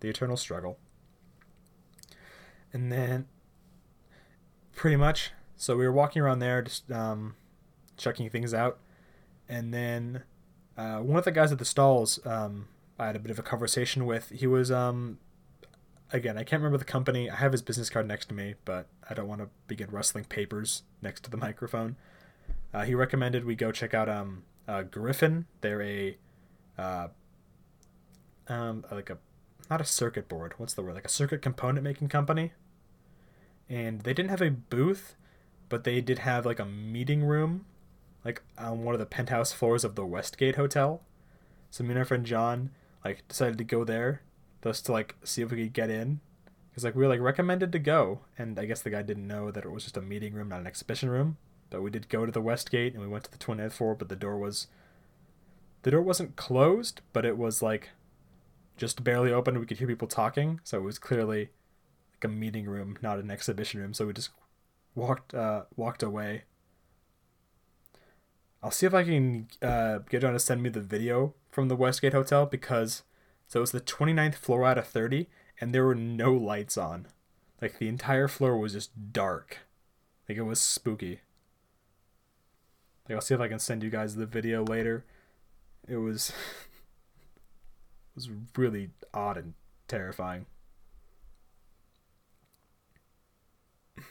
The eternal struggle. And then, pretty much, so we were walking around there, just um, checking things out, and then uh, one of the guys at the stalls, um, I had a bit of a conversation with. He was um, again, I can't remember the company. I have his business card next to me, but I don't want to begin rustling papers next to the microphone. Uh, he recommended we go check out um, uh, Griffin. They're a uh, um, like a not a circuit board. What's the word? Like a circuit component making company. And they didn't have a booth, but they did have like a meeting room, like on one of the penthouse floors of the Westgate Hotel. So me and our friend John like decided to go there just to like see if we could get in because like we were like recommended to go. And i guess the guy didn't know that it was just a meeting room not an exhibition room. But we did go to the Westgate and we went to the 20th floor but the door was the door wasn't closed but it was like just barely open. We could hear people talking. So it was clearly like a meeting room not an exhibition room. So we just walked uh walked away. I'll see if i can uh get John to send me the video from the westgate hotel because so it was the 29th floor out of 30, and there were no lights on. Like the entire floor was just dark. Like it was spooky. Like I'll see if I can send you guys the video later. It was it was really odd and terrifying.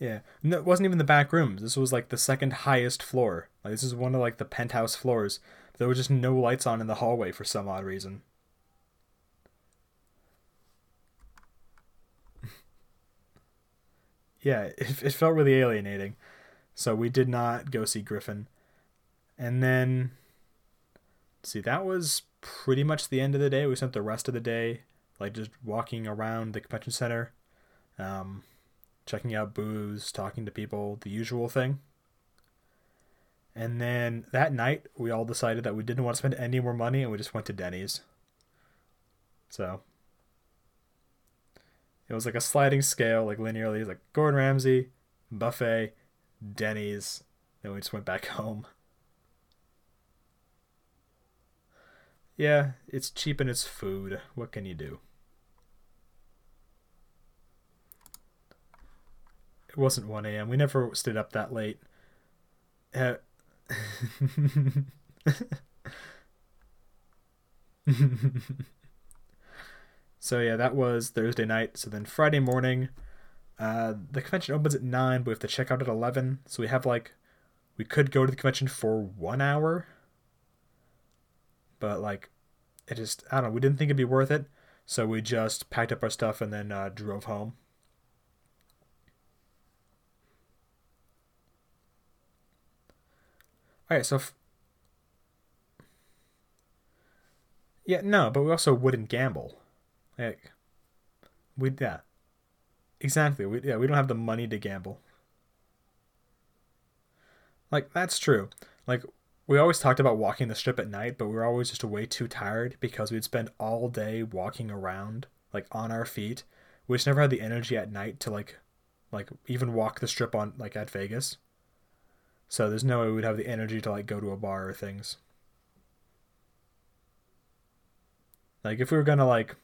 yeah, no, it wasn't even the back rooms. This was like the second highest floor. Like this is one of like the penthouse floors. There were just no lights on in the hallway for some odd reason. Yeah, it, it felt really alienating. So we did not go see Griffin. And then, see, that was pretty much the end of the day. We spent the rest of the day like just walking around the convention center. Um, checking out booths, talking to people, the usual thing. And then that night, we all decided that we didn't want to spend any more money and we just went to Denny's. So it was like a sliding scale, like linearly. Like Gordon Ramsay, buffet, Denny's. Then we just went back home. Yeah, it's cheap and it's food. What can you do? It wasn't 1 a.m. We never stayed up that late. Uh, so yeah, that was Thursday night. So then Friday morning, uh, the convention opens at nine, but we have to check out at eleven. So we have like, we could go to the convention for one hour, but like, it just I don't know. We didn't think it'd be worth it, so we just packed up our stuff and then uh, drove home. All right, so f- yeah, no, but we also wouldn't gamble. Like, we yeah, exactly. We yeah, we don't have the money to gamble. Like that's true. Like we always talked about walking the strip at night, but we were always just way too tired because we'd spend all day walking around, like on our feet. We just never had the energy at night to like, like even walk the strip on like at Vegas. So there's no way we'd have the energy to like go to a bar or things. Like if we were gonna like,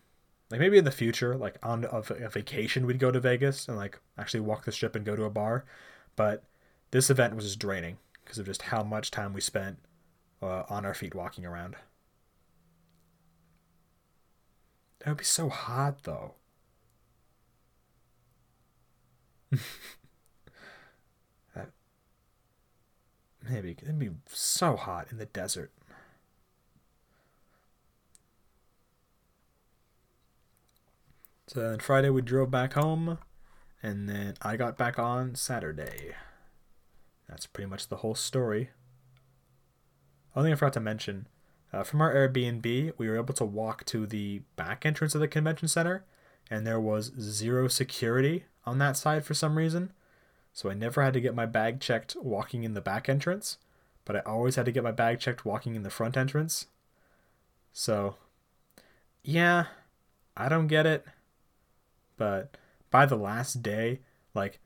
like maybe in the future, like on a, a vacation, we'd go to Vegas and like actually walk the strip and go to a bar. But this event was just draining because of just how much time we spent uh, on our feet walking around. It would be so hot though. that maybe it'd be so hot in the desert. So then Friday we drove back home, and then I got back on Saturday. That's pretty much the whole story. Only thing I forgot to mention, uh, from our Airbnb, we were able to walk to the back entrance of the convention center, and there was zero security on that side for some reason. So I never had to get my bag checked walking in the back entrance, but I always had to get my bag checked walking in the front entrance. So, yeah, I don't get it. But by the last day, like,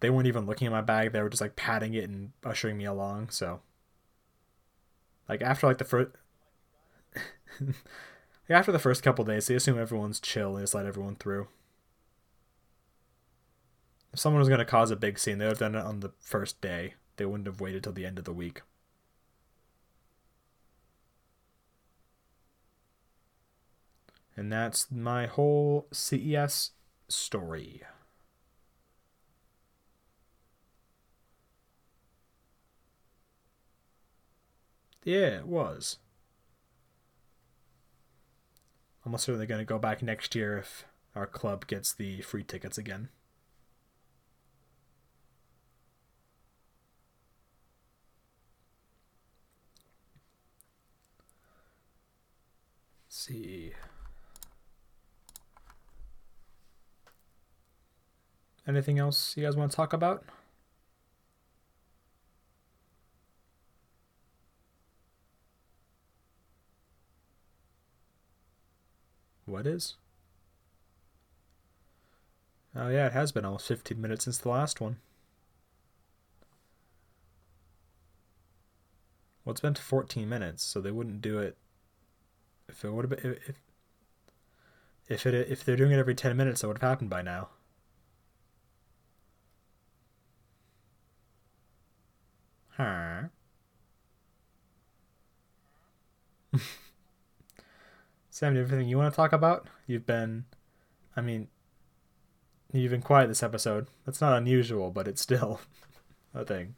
they weren't even looking at my bag. They were just like patting it and ushering me along. So, like after like the first, after the first couple days, they assume everyone's chill and just let everyone through. If someone was gonna cause a big scene, they would have done it on the first day. They wouldn't have waited till the end of the week. And that's my whole CES story. Yeah, it was. I'm certainly going to go back next year if our club gets the free tickets again. See. Anything else you guys want to talk about? What is? Oh yeah, it has been almost 15 minutes since the last one. Well, it's been 14 minutes, so they wouldn't do it if it would have been if if it if they're doing it every 10 minutes, that would have happened by now. Huh. Sam, you everything you want to talk about? You've been, I mean, you've been quiet this episode. That's not unusual, but it's still a thing.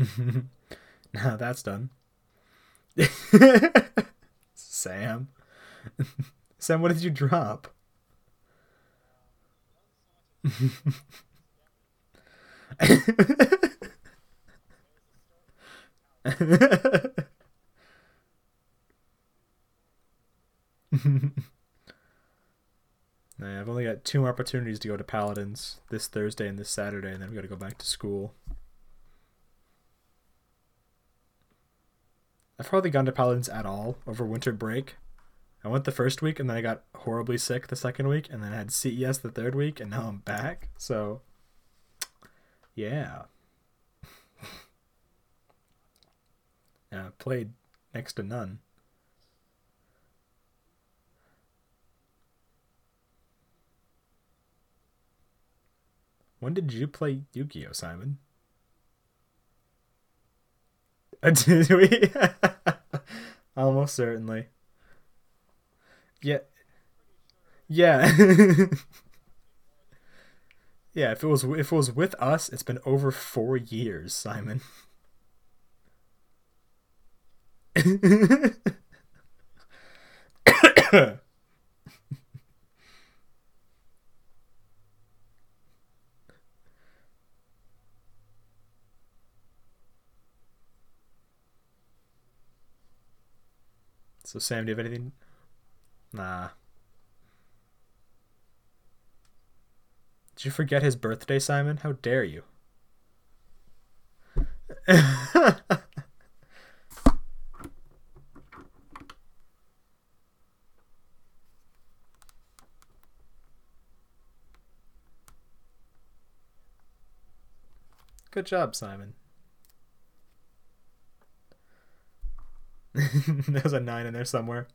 now that's done. Sam. Sam, what did you drop? I've only got two opportunities to go to Paladins this Thursday and this Saturday, and then we got to go back to school. I've hardly gone to Paladins at all over winter break. I went the first week, and then I got horribly sick the second week, and then I had CES the third week, and now I'm back. So, yeah. yeah, I played next to none. When did you play Yu-Gi-Oh, Simon? Did we? Almost certainly. Yeah. Yeah. yeah, if it was if it was with us, it's been over 4 years, Simon. So Sam, do you have anything? Nah. Did you forget his birthday, Simon? How dare you? Good job, Simon. There's a nine in there somewhere.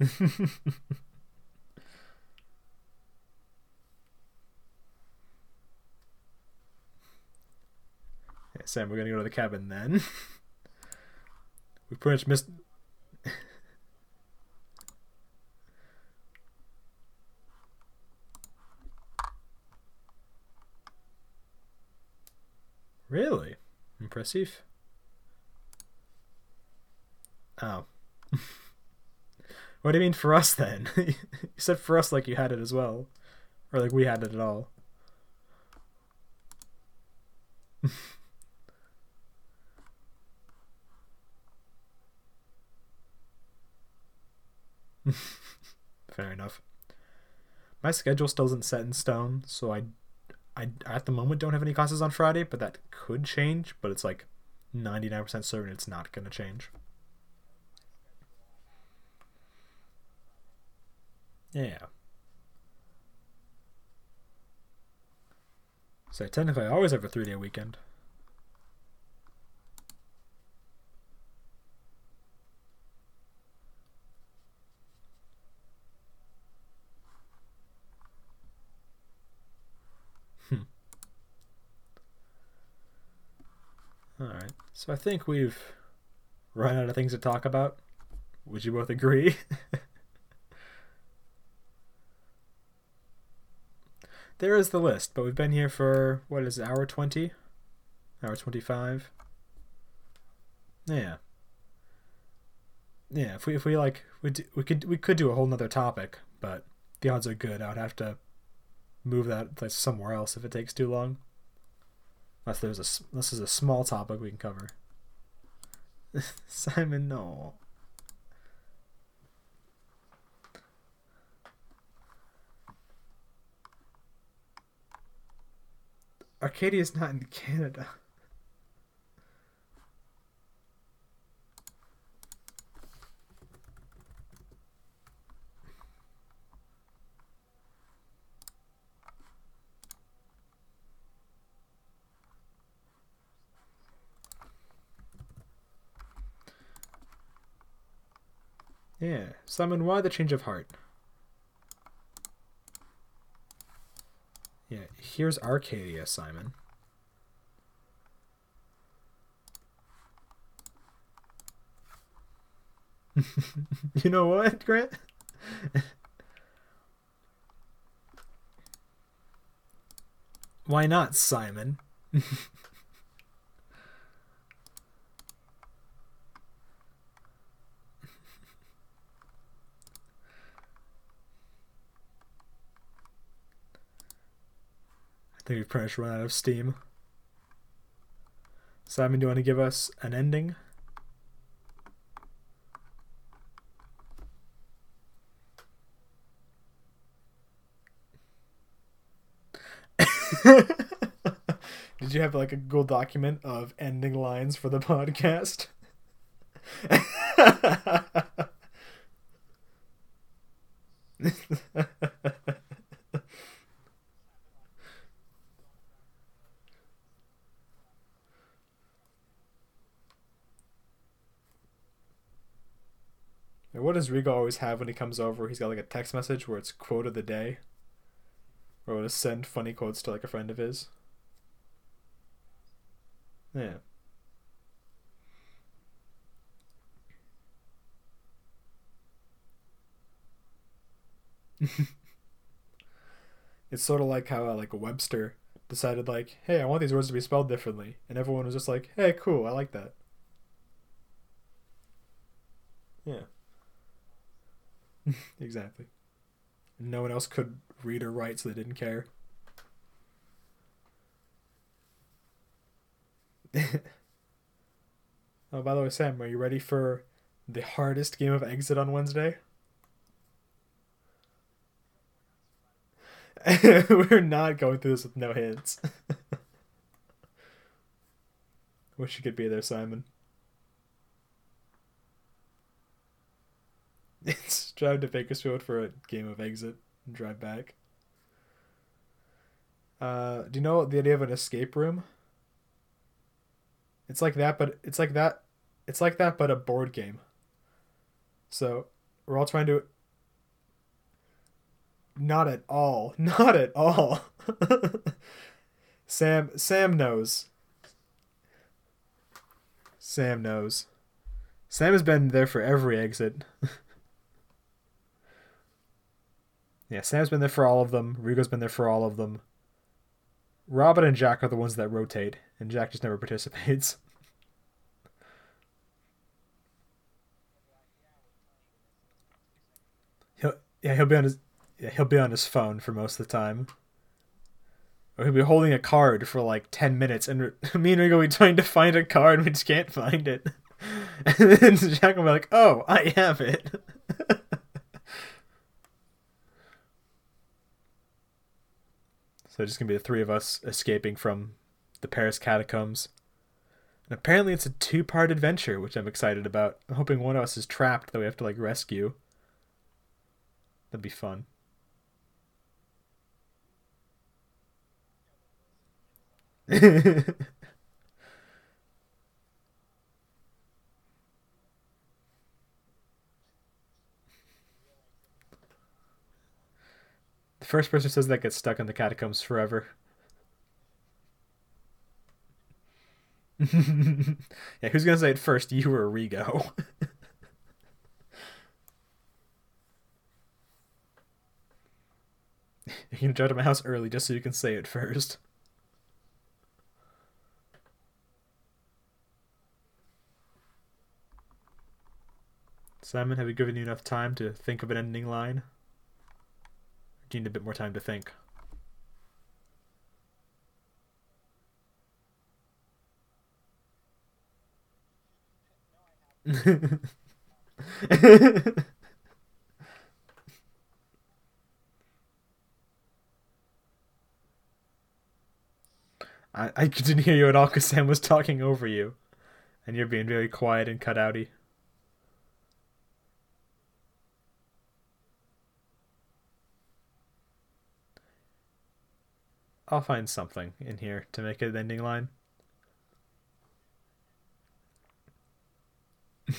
Sam, we're gonna go to the cabin then. we pretty much missed. really impressive. Oh. what do you mean for us then? you said for us like you had it as well. Or like we had it at all. Fair enough. My schedule still isn't set in stone, so I, I at the moment don't have any classes on Friday, but that could change. But it's like 99% certain it's not to change. Yeah. So technically, I always have a three day weekend. Hmm. Alright, so I think we've run out of things to talk about. Would you both agree? There is the list, but we've been here for what is it, hour twenty, hour twenty-five. Yeah. Yeah, if we if we like we do, we could we could do a whole nother topic, but the odds are good. I would have to move that place somewhere else if it takes too long. Unless there's a this is a small topic we can cover. Simon, no. Arcadia's not in Canada. Yeah. Simon, why the change of heart? Yeah, here's Arcadia, Simon. you know what, Grant? Why not, Simon? think we've pretty much run out of steam. Simon, do you want to give us an ending? Did you have like a Google document of ending lines for the podcast? And what does Rigo always have when he comes over? He's got like a text message where it's quote of the day. Or will send funny quotes to like a friend of his. Yeah. it's sort of like how uh, like Webster decided like, hey, I want these words to be spelled differently, and everyone was just like, hey, cool, I like that. Yeah. exactly. No one else could read or write, so they didn't care. oh, by the way, Sam, are you ready for the hardest game of exit on Wednesday? We're not going through this with no hints. Wish you could be there, Simon. It's drive to Bakersfield for a game of exit and drive back. Uh, do you know the idea of an escape room? It's like that, but it's like that. It's like that, but a board game. So we're all trying to. Not at all. Not at all. Sam. Sam knows. Sam knows. Sam has been there for every exit. yeah, Sam's been there for all of them. Rigo's been there for all of them. Robin and Jack are the ones that rotate, and Jack just never participates. He'll yeah he'll be on his yeah, he'll be on his phone for most of the time. Or he'll be holding a card for like ten minutes, and me and Rigo will be trying to find a card, and we just can't find it. And then Jack will be like, "Oh, I have it." So it's just gonna be the three of us escaping from the Paris catacombs. And apparently it's a two part adventure, which I'm excited about. I'm hoping one of us is trapped that we have to like rescue. That'd be fun. first person says that gets stuck in the catacombs forever. yeah, who's gonna say it first, you or Rigo? you can drive to my house early just so you can say it first. Simon, have we given you enough time to think of an ending line? You need a bit more time to think? I, I didn't hear you at all because Sam was talking over you. And you're being very quiet and cut outy. I'll find something in here to make an ending line.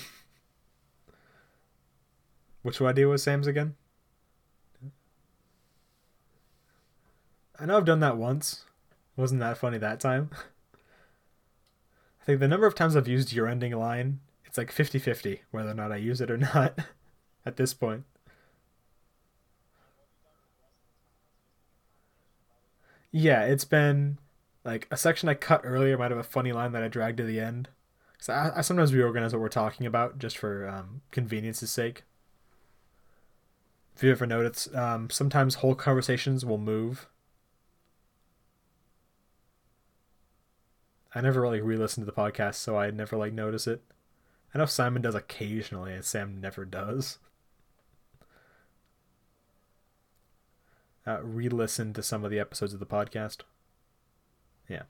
Which idea was Sam's again? I know I've done that once. Wasn't that funny that time? I think the number of times I've used your ending line, it's like 50 50 whether or not I use it or not at this point. Yeah, it's been like a section I cut earlier might have a funny line that I dragged to the end. So I, I sometimes reorganize what we're talking about just for um, convenience's sake. If you ever notice, um, sometimes whole conversations will move. I never really re-listen to the podcast, so I never like notice it. I know Simon does occasionally, and Sam never does. Uh, re-listen to some of the episodes of the podcast. Yeah.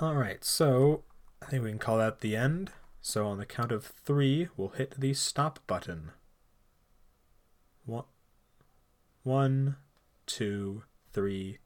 All right, so I think we can call that the end. So on the count of three, we'll hit the stop button. One, one, two, three,